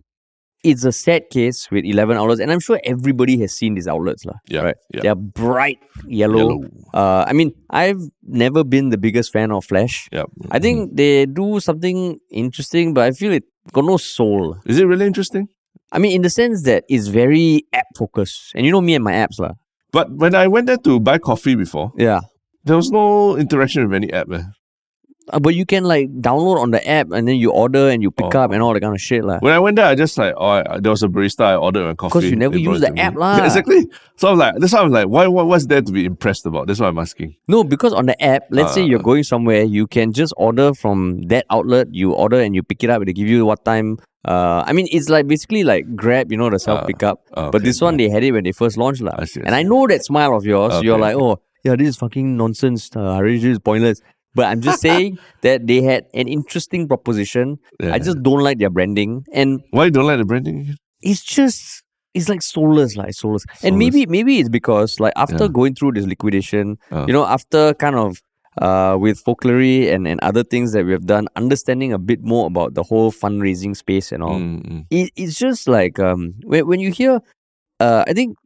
it's a sad case with 11 outlets, and I'm sure everybody has seen these outlets. lah. Yeah, right? yeah. They're bright yellow. Yellow. Uh, I mean, I've never been the biggest fan of Flash. Yeah. I think they do something interesting, but I feel it got no soul. Is it really interesting? I mean, in the sense that it's very app focused. And you know me and my apps, lah. But when I went there to buy coffee before, Yeah. there was no interaction with any app. Eh. Uh, but you can like download on the app and then you order and you pick Oh. up and all that kind of shit. lah. When I went there, I just like, oh, I, there was a barista. I ordered my coffee. Because you never use the app lah. Yeah, exactly. So I'm like, that's why I'm like, why, what, what's there to be impressed about? That's why I'm asking. No, because on the app, let's say Uh. you're going somewhere, you can just order from that outlet. You order and you pick it up. They give you what time. Uh, I mean, it's like basically like Grab, you know, the self pickup. uh, but this one, they had it when they first launched, lah. I see, I And I know that smile of yours. You're like, oh, yeah, this is fucking nonsense. Uh, this is pointless. But I'm just saying that they had an interesting proposition. Yeah. I just don't like their branding, and Why you don't like the branding? it's just it's like soulless, like soulless. And maybe maybe it's because like after Yeah. going through this liquidation, Uh. you know, after kind of uh with folklore and, and other things that we have done, understanding a bit more about the whole fundraising space and all. Mm, mm. It, it's just like um when when you hear uh I think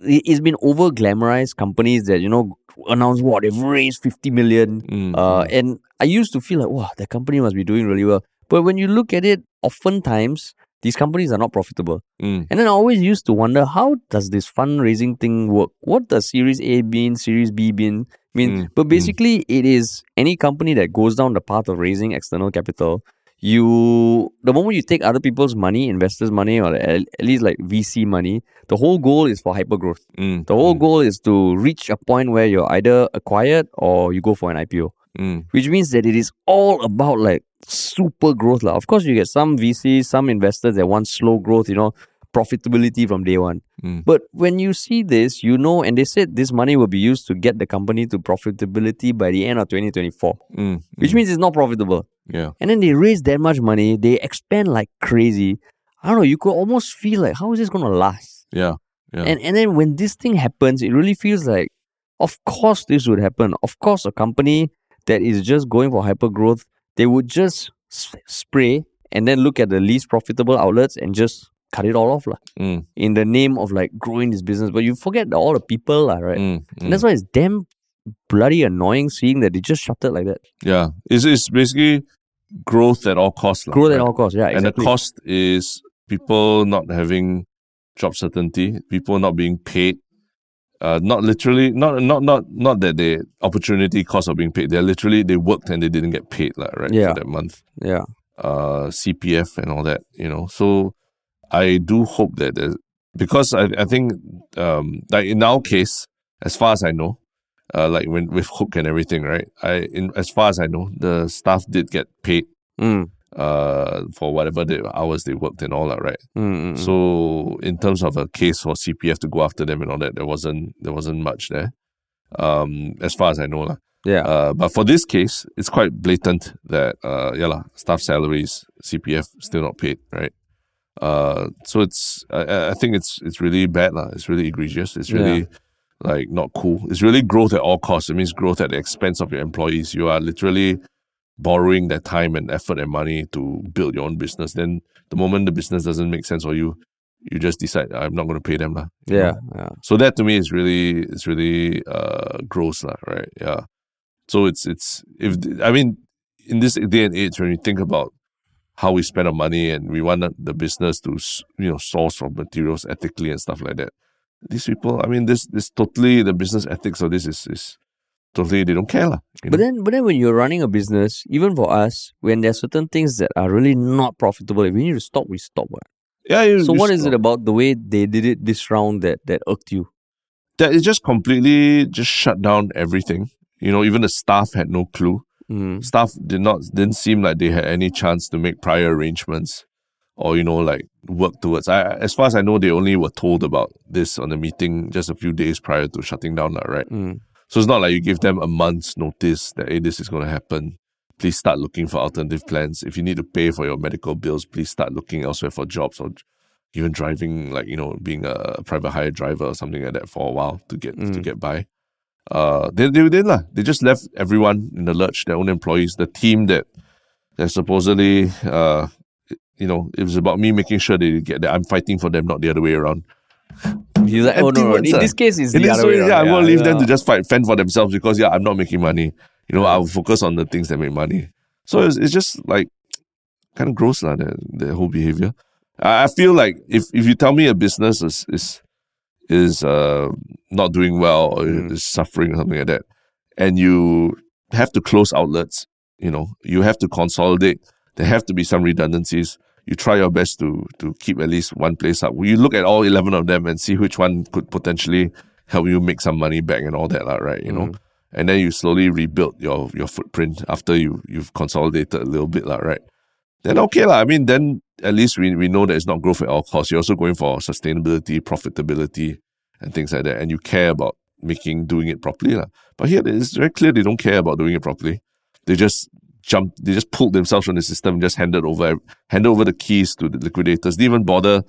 it's been over glamorized companies that you know announce what they've raised 50 million Mm, uh, mm. and I used to feel like, wow, the company must be doing really well. But when you look at it, oftentimes these companies are not profitable. Mm. And then I always used to wonder, how does this fundraising thing work? What does Series A mean? Series B mean? mean? Mm, But basically, it is any company that goes down the path of raising external capital. You, the moment you take other people's money, investors' money, or at, least like VC money, the whole goal is for hypergrowth. Mm, The whole goal is to reach a point where you're either acquired or you go for an IPO mm, which means that it is all about like super growth. lah. Of course, you get some VCs, some investors that want slow growth, you know, profitability from day one. Mm. But when you see this, you know, and they said this money will be used to get the company to profitability by the end of 2024, mm, which means it's not profitable. Yeah. And then they raise that much money, they expand like crazy. I don't know, you could almost feel like, how is this going to last? Yeah. Yeah. And and then when this thing happens, it really feels like, of course this would happen. Of course, a company that is just going for hyper growth, they would just spray and then look at the least profitable outlets and just cut it all off lah, Mm, in the name of like growing this business. But you forget all the people, lah, right? mm, And that's why it's damn bloody annoying seeing that they just shut it like that. Yeah. It's, it's basically growth at all costs. Growth at all costs. Yeah, And the cost is people not having job certainty, people not being paid. Uh, not literally, not not not not that they opportunity cost of being paid. They're literally they worked and they didn't get paid, like right Yeah. for that month. yeah. Uh, CPF and all that, you know. So I do hope that because I I think um like in our case, as far as I know, uh like when with Hook and everything, right? I in as far as I know, the staff did get paid Mm, uh for whatever the hours they worked and all that, right? mm, mm, mm. So in terms of a case for CPF to go after them and all that, there wasn't there wasn't much there. Um, as far as I know, lah. yeah. Uh, but for this case, it's quite blatant that uh, yeah, staff salaries, CPF still not paid, right? Uh, so it's I- I, think it's it's really bad, lah. It's really egregious. It's really like not cool. It's really growth at all costs. It means growth at the expense of your employees. You are literally borrowing their time and effort and money to build your own business. Then the moment the business doesn't make sense for you, you just decide I'm not going to pay them, lah. yeah. Yeah. So that to me is really it's really uh gross, lah, right? Yeah. So it's it's if I mean in this day and age when you think about how we spend our money and we want the business to you know source raw materials ethically and stuff like that. These people, I mean, this this totally the business ethics of this is is totally they don't care, lah. But know? then, but then when you're running a business, even for us, when there are certain things that are really not profitable, if we need to stop, we stop. what? yeah. You, So you what is stop. it about the way they did it this round that that irked you? that it just completely just shut down everything. You know, even the staff had no clue. Mm. staff did not didn't seem like they had any chance to make prior arrangements or you know like work towards I as far as I know they only were told about this on the meeting just a few days prior to shutting down lah, right Mm. so it's not like you give them a month's notice that hey this is going to happen please start looking for alternative plans if you need to pay for your medical bills please start looking elsewhere for jobs or even driving like you know being a private hire driver or something like that for a while to get to Mm. get by uh, they they did lah. They just left everyone in the lurch. Their own employees, the team that that supposedly uh, you know, it was about me making sure they get that I'm fighting for them, not the other way around. He's like, oh no, In ah. this case, it's In the other way way, around. yeah, I'm gonna leave them to just fight, fend for themselves because yeah, I'm not making money. You know, I'll focus on the things that make money. So it's, it's just like kind of gross, lah, the, whole behavior. I, I feel like if, if you tell me a business is is is uh, not doing well or Mm. is suffering or something like that, and you have to close outlets, you know, you have to consolidate. There have to be some redundancies. You try your best to to keep at least one place up. You look at all eleven of them and see which one could potentially help you make some money back and all that, lah, right? You know, mm. and then you slowly rebuild your your footprint after you you've consolidated a little bit, lah, right? Then okay, lah. I mean, then at least we we know that it's not growth at all costs. You're also going for sustainability, profitability, and things like that, and you care about making doing it properly, lah. But here it's very clear they don't care about doing it properly. They just jump, they just pulled themselves from the system, and just handed over handed over the keys to the liquidators. Didn't even bother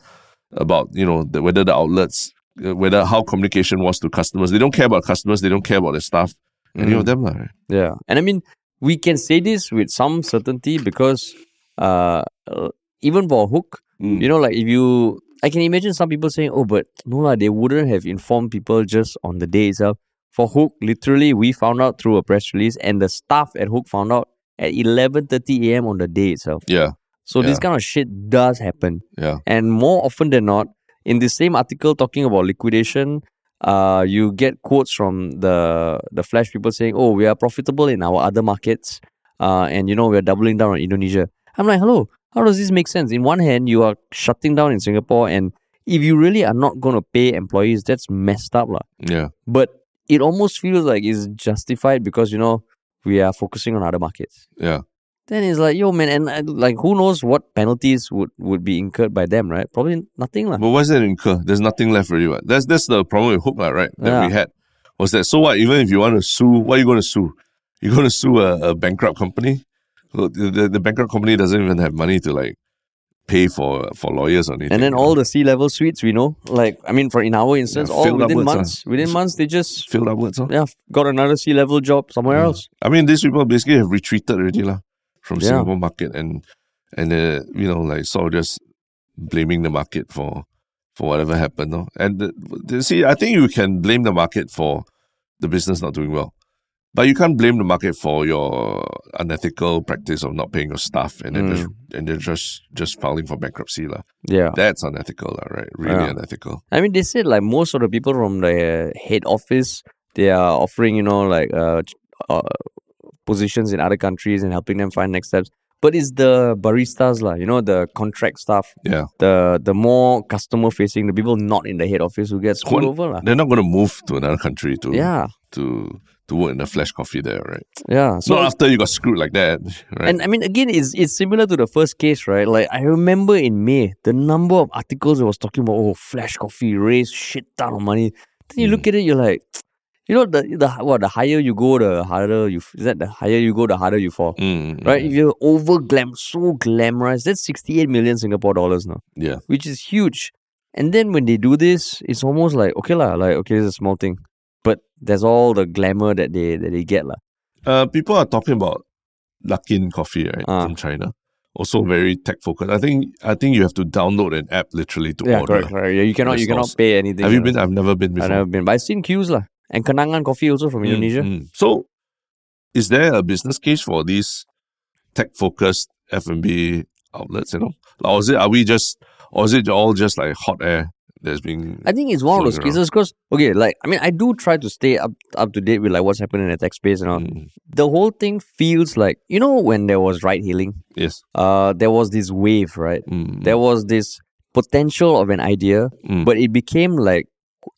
about you know the, whether the outlets, uh, whether how communication was to customers. They don't care about customers. They don't care about their staff. Any of them, lah. right? Yeah, and I mean, we can say this with some certainty because uh, uh, even for Hook, Mm. you know, like if you, I can imagine some people saying, "Oh, but no lah, they wouldn't have informed people just on the day itself." For Hook, literally, we found out through a press release, and the staff at Hook found out at eleven thirty a.m. on the day itself. Yeah, So this kind of shit does happen, yeah, and more often than not, in the same article talking about liquidation. Uh, you get quotes from the the flash people saying, "Oh, we are profitable in our other markets, uh, and you know we are doubling down on Indonesia." I'm like, "Hello, how does this make sense?" In one hand, you are shutting down in Singapore, and if you really are not going to pay employees, that's messed up, lah. yeah. But it almost feels like it's justified because you know we are focusing on other markets. Yeah. Then it's like, yo, man, and uh, like, who knows what penalties would, would be incurred by them, right? Probably nothing, lah. But what's that incur? There's nothing left really. What? That's that's the problem with Hook, lah, right? That we had was that so what? Even if you want to sue, what are you going to sue? You're going to sue a, a bankrupt company. So the, the, the bankrupt company doesn't even have money to like pay for for lawyers or anything. And then all the C level suites, we know, like I mean, for in our instance, Yeah, all within upwards, months, within months, they just filled upwards. Huh? yeah got another C level job somewhere else. I mean, these people basically have retreated already, lah, from Yeah. Singapore market and and uh, you know like sort of just blaming the market for for whatever happened. No? And the, the- see, I think you can blame the market for the business not doing well, but you can't blame the market for your unethical practice of not paying your staff and then just and then just just filing for bankruptcy, lah. Yeah, That's unethical, lah, right? Really Yeah. unethical. I mean, they said like most of the people from the head office, they are offering you know like uh, uh positions in other countries and helping them find next steps. But it's the baristas lah, you know, the contract staff, Yeah, the the more customer facing, the people not in the head office who get screwed over lah. they're not going to move to another country to Yeah, to to work in the flash coffee there, right? yeah. So Not after you got screwed like that, right? And I mean, again, it's it's similar to the first case, right? Like I remember in May, the number of articles that was talking about oh, Flash Coffee raised shit ton of money. Then you look hmm. at it, you're like, you know, the the what the higher you go, the harder you is that the higher you go, the harder you fall, Mm, right? Hmm. If you're over glam, so glamorized, that's sixty eight million Singapore dollars now, Yeah. which is huge. And then when they do this, it's almost like okay lah, like okay, it's a small thing, there's all the glamour that they that they get lah. Uh, people are talking about Luckin coffee, right, Ah. from China. Also very tech focused. I think I think you have to download an app literally to Yeah, order. correct, correct. Yeah, you cannot you cannot pay anything. Have you been? I've never been before. I've never been, but I've seen queues lah. And Kenangan coffee also from Mm, Indonesia. mm. So, is there a business case for these tech focused F and B outlets? You know, or is it? Are we just? Or is it all just like hot air that's being? I think it's one of those cases because okay, like I mean, I do try to stay up up to date with like what's happening in the tech space and all. Mm, The whole thing feels like you know when there was ride hailing, yes. uh, there was this wave, right? Mm, There was this potential of an idea, Mm. but it became like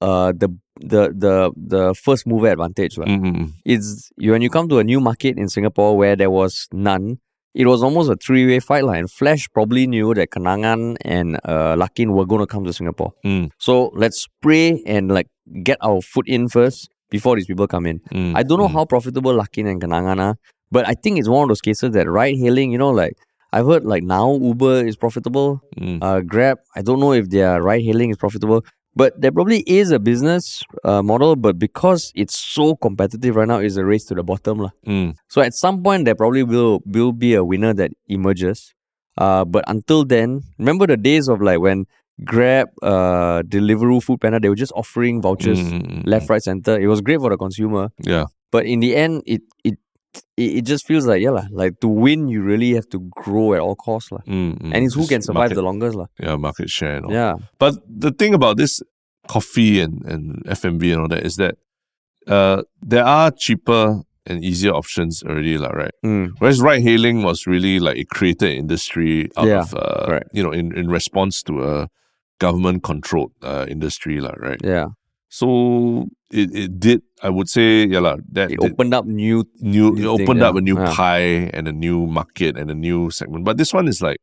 uh the the the the first mover advantage. lah. mm, mm, mm. it's you when you come to a new market in Singapore where there was none, it was almost a three way fight line. Flash probably knew that Kenangan and uh, Luckin were going to come to Singapore. Mm. So let's pray and like get our foot in first before these people come in. Mm, I don't know mm. how profitable Luckin and Kenangan are, but I think it's one of those cases that ride hailing, you know, like I've heard like now Uber is profitable, Mm. uh, Grab. I don't know if their ride hailing is profitable, but there probably is a business uh, model. But because it's so competitive right now, it's a race to the bottom, lah. Mm. So at some point, there probably will will be a winner that emerges. Uh, but until then, remember the days of like when Grab, uh, Deliveroo, Food Panda, they were just offering vouchers Mm, left, right, center. It was great for the consumer, Yeah. but in the end, it it it, it just feels like yeah, lah, like to win, you really have to grow at all costs, lah. Mm, mm. And it's who can survive market, the longest, lah. Yeah, market share and all. Yeah, But the thing about this coffee and, and F&B all that is that uh, there are cheaper and easier options already, lah, right? Mm. Whereas ride hailing was really like it created an industry out Yeah, of, uh, correct. you know, in, in response to a government controlled uh, industry, lah, right? yeah. So it, it did, I would say, yeah, lah, that It did opened up new. new, it new thing, opened up yeah, a new yeah. pie and a new market and a new segment. But this one is like,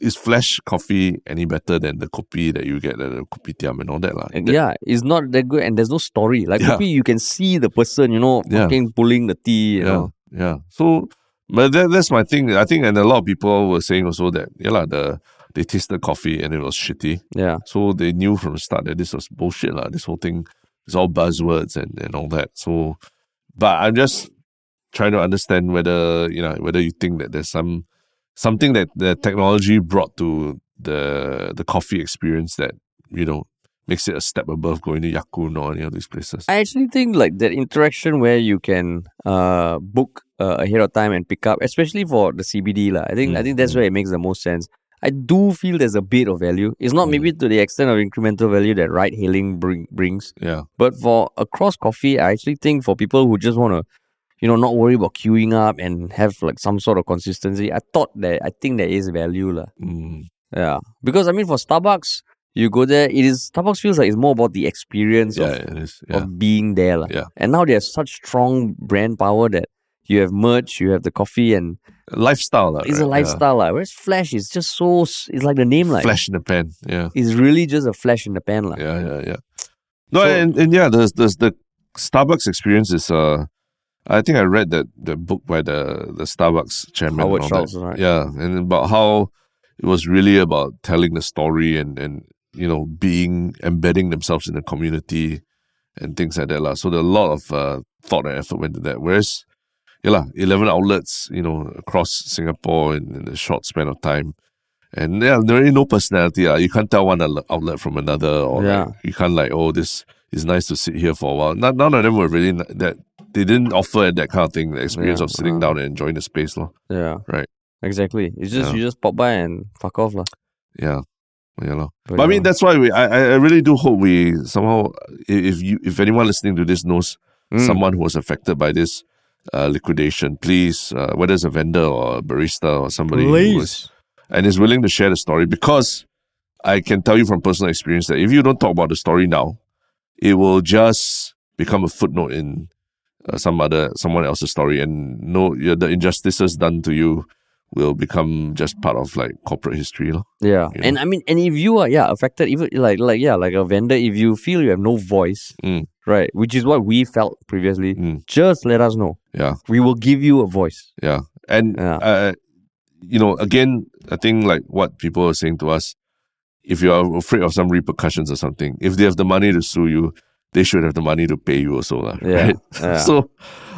is Flash coffee any better than the kopi that you get at the kopitiam and all that? lah? That- yeah, it's not that good, and there's no story. Like Yeah. kopi, you can see the person, you know, Yeah. fucking pulling the tea. You yeah, know, yeah. So, but that, that's my thing. I think, and a lot of people were saying also that, yeah, lah, the they tasted coffee and it was shitty. yeah, So they knew from the start that this was bullshit, lah. This whole thing is all buzzwords and, and all that. So, but I'm just trying to understand whether you know whether you think that there's some something that the technology brought to the the coffee experience that you know makes it a step above going to Ya Kun or any of these places. I actually think like that interaction where you can uh book uh, ahead of time and pick up, especially for the CBD lah. I think I Mm, think that's where it makes the most sense. I do feel there's a bit of value. It's not Mm. maybe to the extent of incremental value that ride hailing bring, brings, yeah, but for across coffee, I actually think for people who just want to, you know, not worry about queuing up and have like some sort of consistency, I thought that I think there is value lah. mm, Yeah, because I mean for Starbucks, you go there, it is Starbucks feels like it's more about the experience yeah, of is. Yeah, of being there. lah. Yeah. And now there's such strong brand power that you have merch, you have the coffee, and lifestyle, it's a right? Yeah. lifestyle. lah. Whereas Flash is just so it's like the name, like, Flash in the pan. Yeah. it's really just a flash in the pan. lah. Yeah, yeah, yeah. No, So- and, and yeah, there's there's the Starbucks experience is uh I think I read that the book by the the Starbucks chairman Howard. Schultz, right? Yeah, and about how it was really about telling the story and and you know being embedding themselves in the community and things like that lah. So there a lot of uh, thought and effort went to that. Whereas, yeah lah, eleven outlets, you know, across Singapore in, in a short span of time. And yeah, there really no personality. Uh. You can't tell one outlet- from another, or Yeah. like, you can't like, oh, this is nice to sit here for a while. None, none of them were really that. They didn't offer that kind of thing, the experience Yeah, of sitting uh. down and enjoying the space, lor. Yeah. Right. Exactly. It's just, Yeah. you just pop by and fuck off. lah. Yeah, yeah, lor. But, But I mean, that's why we. I, I- I really do hope we somehow, if you, if anyone listening to this knows Mm. someone who was affected by this uh, liquidation, please, uh, whether it's a vendor or a barista or somebody Please. and is willing to share the story, because I can tell you from personal experience that if you don't talk about the story now, it will just become a footnote in uh, some other someone else's story, and no, the injustices done to you will become just part of like corporate history. Yeah. you And I mean, and if you are, yeah, affected, even like, like, yeah, like a vendor, if you feel you have no voice, Mm. right, which is what we felt previously, Mm. just let us know. Yeah. We will give you a voice. Yeah. And, Yeah. uh, you know, again, I think like what people are saying to us, if you are afraid of some repercussions or something, if they have the money to sue you, they should have the money to pay you also, lah, Yeah, right? yeah. So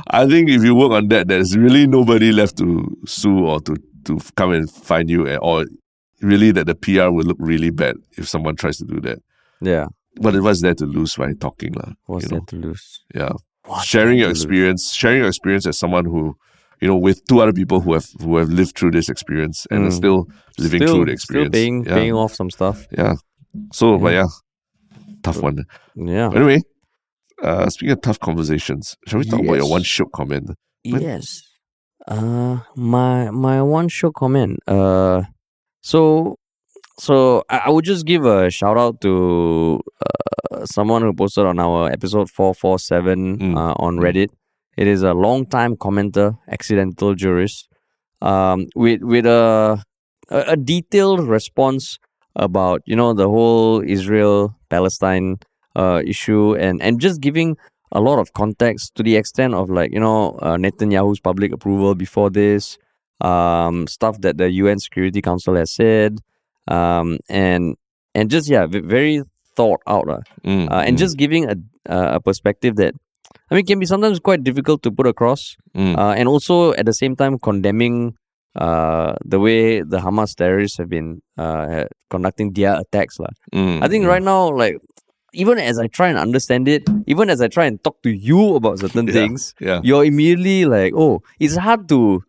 I think if you work on that, there's really nobody left to sue or to, to come and find you, and, or really that the PR will look really bad if someone tries to do that. Yeah. What what's there to lose by talking, lah? What's there know? to lose? Yeah What's sharing your experience, sharing your experience as someone who, you know, with two other people who have who have lived through this experience and are Mm. still living still, through the experience. Still paying, yeah. paying off some stuff. yeah. So, but Yeah. yeah, tough one. Yeah. Anyway, uh, speaking of tough conversations, shall we talk about your one shook comment? When- Yes. Uh, my my one show comment. Uh, so so I, I would just give a shout out to uh, someone who posted on our episode four four seven Mm. uh, on Mm. Reddit. It is a long time commenter, accidental jurist, um, with with a a, a detailed response about you know the whole Israel Palestine uh, issue and and just giving a lot of context to the extent of like you know uh, Netanyahu's public approval before this, um, stuff that the UN Security Council has said, um, and and just yeah, very thought out, uh, Mm, uh, and mm, just giving a uh, a perspective that I mean can be sometimes quite difficult to put across, mm, uh, and also at the same time condemning uh, the way the Hamas terrorists have been uh, conducting their attacks. lah. Mm, I think mm. right now, like, even as I try and understand it, even as I try and talk to you about certain Yeah, things, yeah. you're immediately like, oh, it's hard to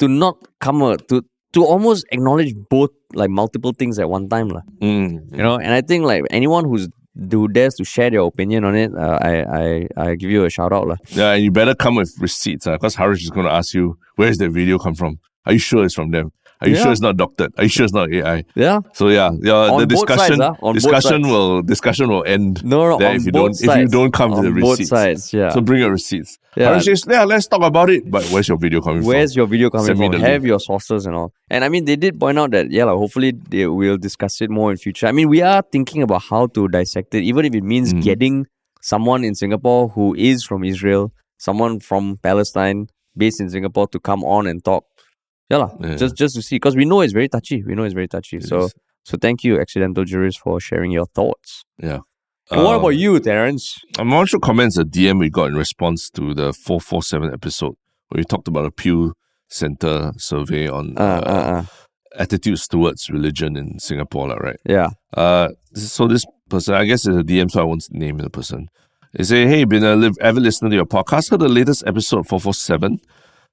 to not come a, to to almost acknowledge both like multiple things at one time, lah. Mm, You know, and I think like anyone who's who dares to share their opinion on it, uh, I I I give you a shout out, lah. Yeah, and you better come with receipts because Harish is going to ask you, where's the video come from? Are you sure it's from them? Are you Yeah. sure it's not doctored? Are you sure it's not AI? Yeah. So yeah, yeah On the discussion sides, on discussion will discussion will end No, no, there if you don't sides. if you don't come on with the both receipts. sides, yeah. So bring your receipts. Yeah. Yeah, let's talk about it. But where's your video coming from? Where's from? your video coming Send me from? the link. Have your sources and all. And I mean, they did point out that, yeah, like, hopefully they will discuss it more in future. I mean, we are thinking about how to dissect it, even if it means Mm. getting someone in Singapore who is from Israel, someone from Palestine based in Singapore to come on and talk. Yeah, Yeah. just just to see, because we know it's very touchy. We know it's very touchy. It so is. so thank you, accidental jurist, for sharing your thoughts. Yeah. What Uh, about you, Terence? I'm sure comments a DM we got in response to the 447 episode where we talked about a Pew Center survey on Uh, uh, uh, uh, attitudes towards religion in Singapore, right? yeah. Uh, so this person, I guess it's a DM, so I won't name the person. They say, "Hey, been a live, avid listener to your podcast. Heard the latest episode four four seven.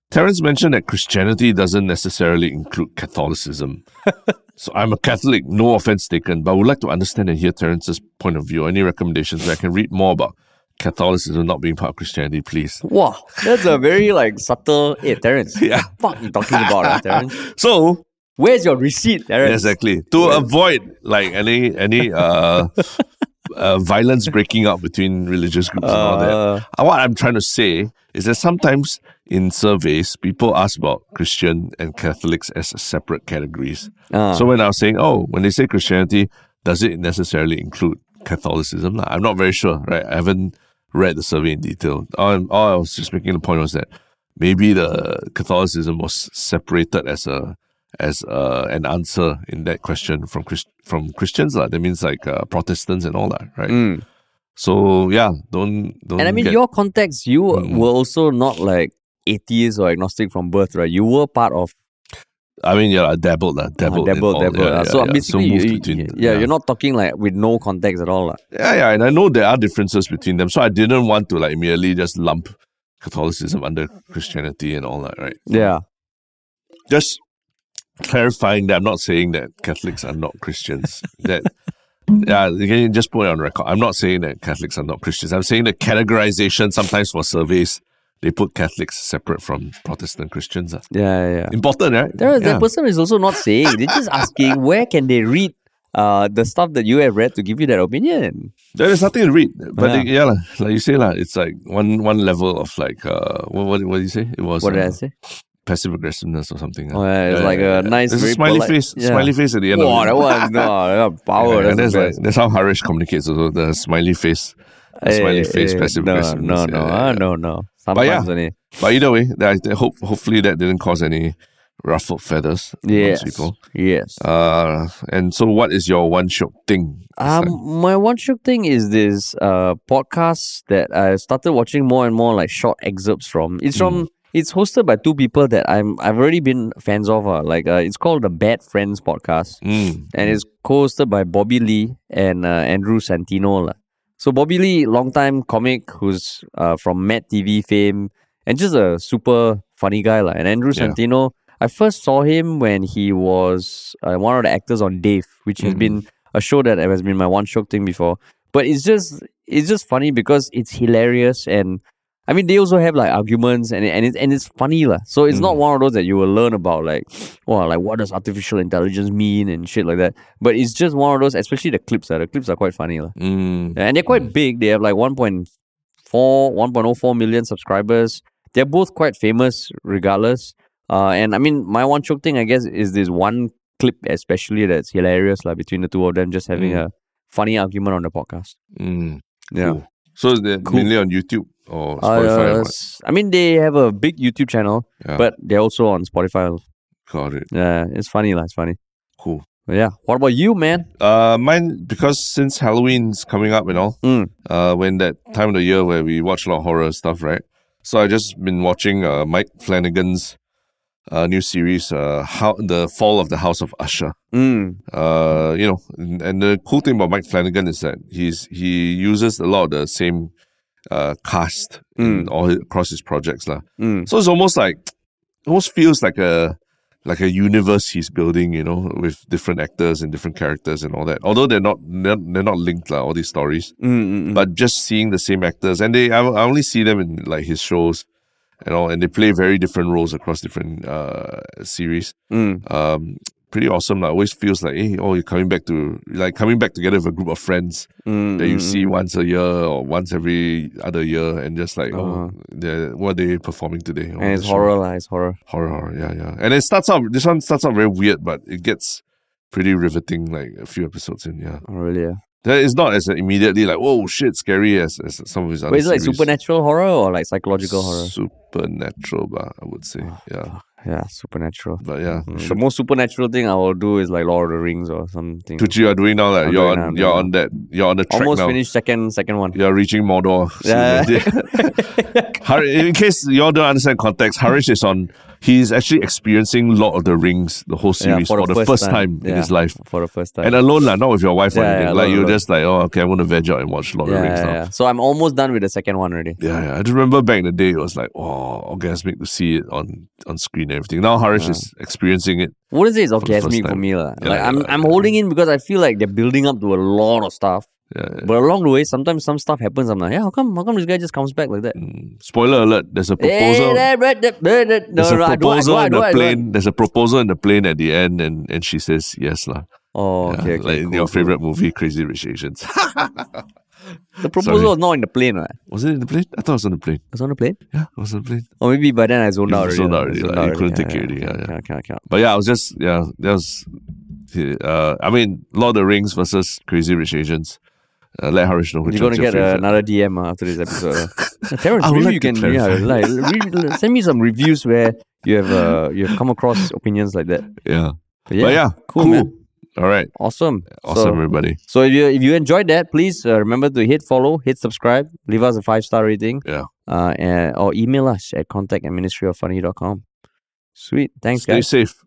Terence mentioned that Christianity doesn't necessarily include Catholicism. so I'm a Catholic, no offense taken, but I would like to understand and hear Terence's point of view. Any recommendations where I can read more about Catholicism not being part of Christianity, please? Wow, that's a very like subtle. Hey, Terence. Yeah. Fuck you talking about, Terence? So Where's your receipt, Terence? Exactly. To avoid like any any uh, uh violence breaking out between religious groups and all that. Uh, Uh, What I'm trying to say is that sometimes in surveys, people ask about Christian and Catholics as separate categories. uh, So when I was saying, oh, when they say Christianity, does it necessarily include Catholicism? I'm not very sure, right? I haven't read the survey in detail. All, all I was just making the point was that maybe the Catholicism was separated as a as uh, an answer in that question from Christ- from Christians. lah. That means like uh, Protestants and all that, right? mm. So yeah, don't don't. And I mean, get- your context, you Mm. were also not like atheist or agnostic from birth, right? You were part of I mean, yeah, I dabbled, lah, dabbled, uh, in dabble, all- dabble. yeah, uh, yeah, so yeah. basically, moved you, you- between- yeah, you're not talking like with no context at all. lah. Yeah, yeah, and I know there are differences between them, so I didn't want to like merely just lump Catholicism under Christianity and all that, right? Yeah. Just clarifying that I'm not saying that Catholics are not Christians. that yeah, you can just put it on record. I'm not saying that Catholics are not Christians. I'm saying that categorization sometimes for surveys they put Catholics separate from Protestant Christians. ah. Yeah, yeah. Important, right? There, yeah. That person is also not saying. They're just asking where can they read uh, the stuff that you have read to give you that opinion. There is nothing to read, but Yeah. yeah, yeah like you say lah, it's like one one level of like uh, what what, what did you say? It was What did uh, I say? Passive aggressiveness or something. Oh, yeah, it's like a nice, a smiley polite- face, yeah. smiley face at the end Wow, of that it. was no, that power. Yeah, and that's that's like that's how Harish communicates also the smiley face, the smiley Eh, face, eh, passive no, aggressiveness. no, yeah, no, yeah, yeah. no, no. But yeah. Sometimes only. But either way, I hope hopefully that didn't cause any ruffled feathers Yes, people. yes. Uh, and so what is your one shot thing? Um, my one shook thing is this uh podcast that I started watching more and more like short excerpts from. It's from Hmm. It's hosted by two people that I'm I've already been fans of. Uh, like uh, it's called the Bad Friends podcast, Mm, and it's co-hosted by Bobby Lee and uh, Andrew Santino. lah. So Bobby Lee, longtime comic who's uh, from Mad TV fame, and just a super funny guy. lah. And Andrew Yeah. Santino, I first saw him when he was uh, one of the actors on Dave, which has Mhm. been a show that has been my one show thing before. But it's just it's just funny because it's hilarious and I mean they also have like arguments and and it's and it's funny lah. So it's not Mm. one of those that you will learn about like well like what does artificial intelligence mean and shit like that. But it's just one of those, especially the clips. Uh, the clips are quite funny lah. mm, And they're quite big. They have like 1.4, 1.04 million subscribers. They're both quite famous regardless. Uh, and I mean, my one choke thing, I guess, is this one clip especially that's hilarious like, between the two of them just having Mm. a funny argument on the podcast. mm. Yeah. Cool. So they're Cool. mainly on YouTube or Uh, Spotify. s- I mean, they have a big YouTube channel, Yeah. but they're also on Spotify. Got it. Yeah, it's funny. lah. It's funny. Cool. Yeah. What about you, man? Uh, mine because since Halloween's coming up and all, Mm. uh, when that time of the year where we watch a lot of horror stuff, right? So I just been watching uh Mike Flanagan's uh, new series, uh, how the fall of the House of Usher. Mm. Uh, you know, and, and the cool thing about Mike Flanagan is that he's he uses a lot of the same uh, cast in all his, across his projects, lah. Mm. So it's almost like almost feels like a like a universe he's building, you know, with different actors and different characters and all that. Although they're not they're, they're not linked, like, all these stories. Mm, mm, mm. But just seeing the same actors and they I, I only see them in like his shows and all and they play very different roles across different uh series. Mm. Um pretty awesome. Like always feels like, hey, oh, you're coming back to like coming back together with a group of friends Mm, that you mm, see mm. once a year or once every other year and just like, Uh-huh. oh, they're, what are they performing today? Oh, And it's show. horror, lah. It's horror. Horror, horror, yeah, yeah. And it starts out, this one starts out very weird, but it gets pretty riveting like a few episodes in, yeah. Oh, really? Yeah. That is not as immediately like, whoa, shit, scary as, as some of his other Wait, is it like series. supernatural horror or like psychological horror? Supernatural, bah, I would say, yeah. Yeah, supernatural. But yeah, Mm. The most supernatural thing I will do is like Lord of the Rings or something. which you are doing now, like you're on, now, you're on that, you're on the track Almost now. finished second second one. You're reaching Mordor. Yeah. in case you all don't understand context, Harish is on. He's actually experiencing Lord of the Rings, the whole Yeah, series, for, the, first time, in Yeah, his life, For the first time. and alone, lah, not with your wife or anything. yeah, like alone, you're alone. just like, oh, okay, I'm gonna veg out and watch Lord yeah, of the Rings yeah, now. yeah. So I'm almost done with the second one already. Yeah, yeah. I just remember back in the day, it was like, oh, orgasmic to see it on on screen and everything. Now Harish is experiencing it. What is it? it's first orgasmic for time. me. Yeah, like I'm yeah, I'm yeah. holding in because I feel like they're building up to a lot of stuff. Yeah. But along the way, sometimes some stuff happens. I'm like, yeah, how come how come this guy just comes back like that? Mm. Spoiler alert: There's a proposal. that- that- that- that- that- There's No, a no, I don't- I proposal in the plane. There's a proposal in the plane at the end, and, and she says yes, lah. Oh, Yeah, okay, okay. like in cool, your cool. favorite movie, Crazy Rich Asians. The proposal Sorry. was not in the plane, right? was it in the plane? I thought it was on the plane. It was on the plane? Yeah, it was on the plane. Or maybe by then I zoned You out already. zoned out already, Zoned like, you couldn't take it already, yeah, yeah. Okay, okay, okay. But yeah, I was just yeah, that was. Uh, I mean, Lord of the Rings versus Crazy Rich Asians. Uh, let Harish know which You're gonna your get uh, another DM uh, after this episode. uh. Terrence, maybe like you can yeah, like read, send me some reviews where you have uh, you have come across opinions like that. yeah. But yeah, But yeah, cool, man. All right, awesome, awesome, So, everybody. so if you if you enjoyed that, please uh, remember to hit follow, hit subscribe, leave us a five star rating, Yeah. uh, and, or email us at contact at ministryoffunny.com. Sweet, thanks Stay guys. Stay safe.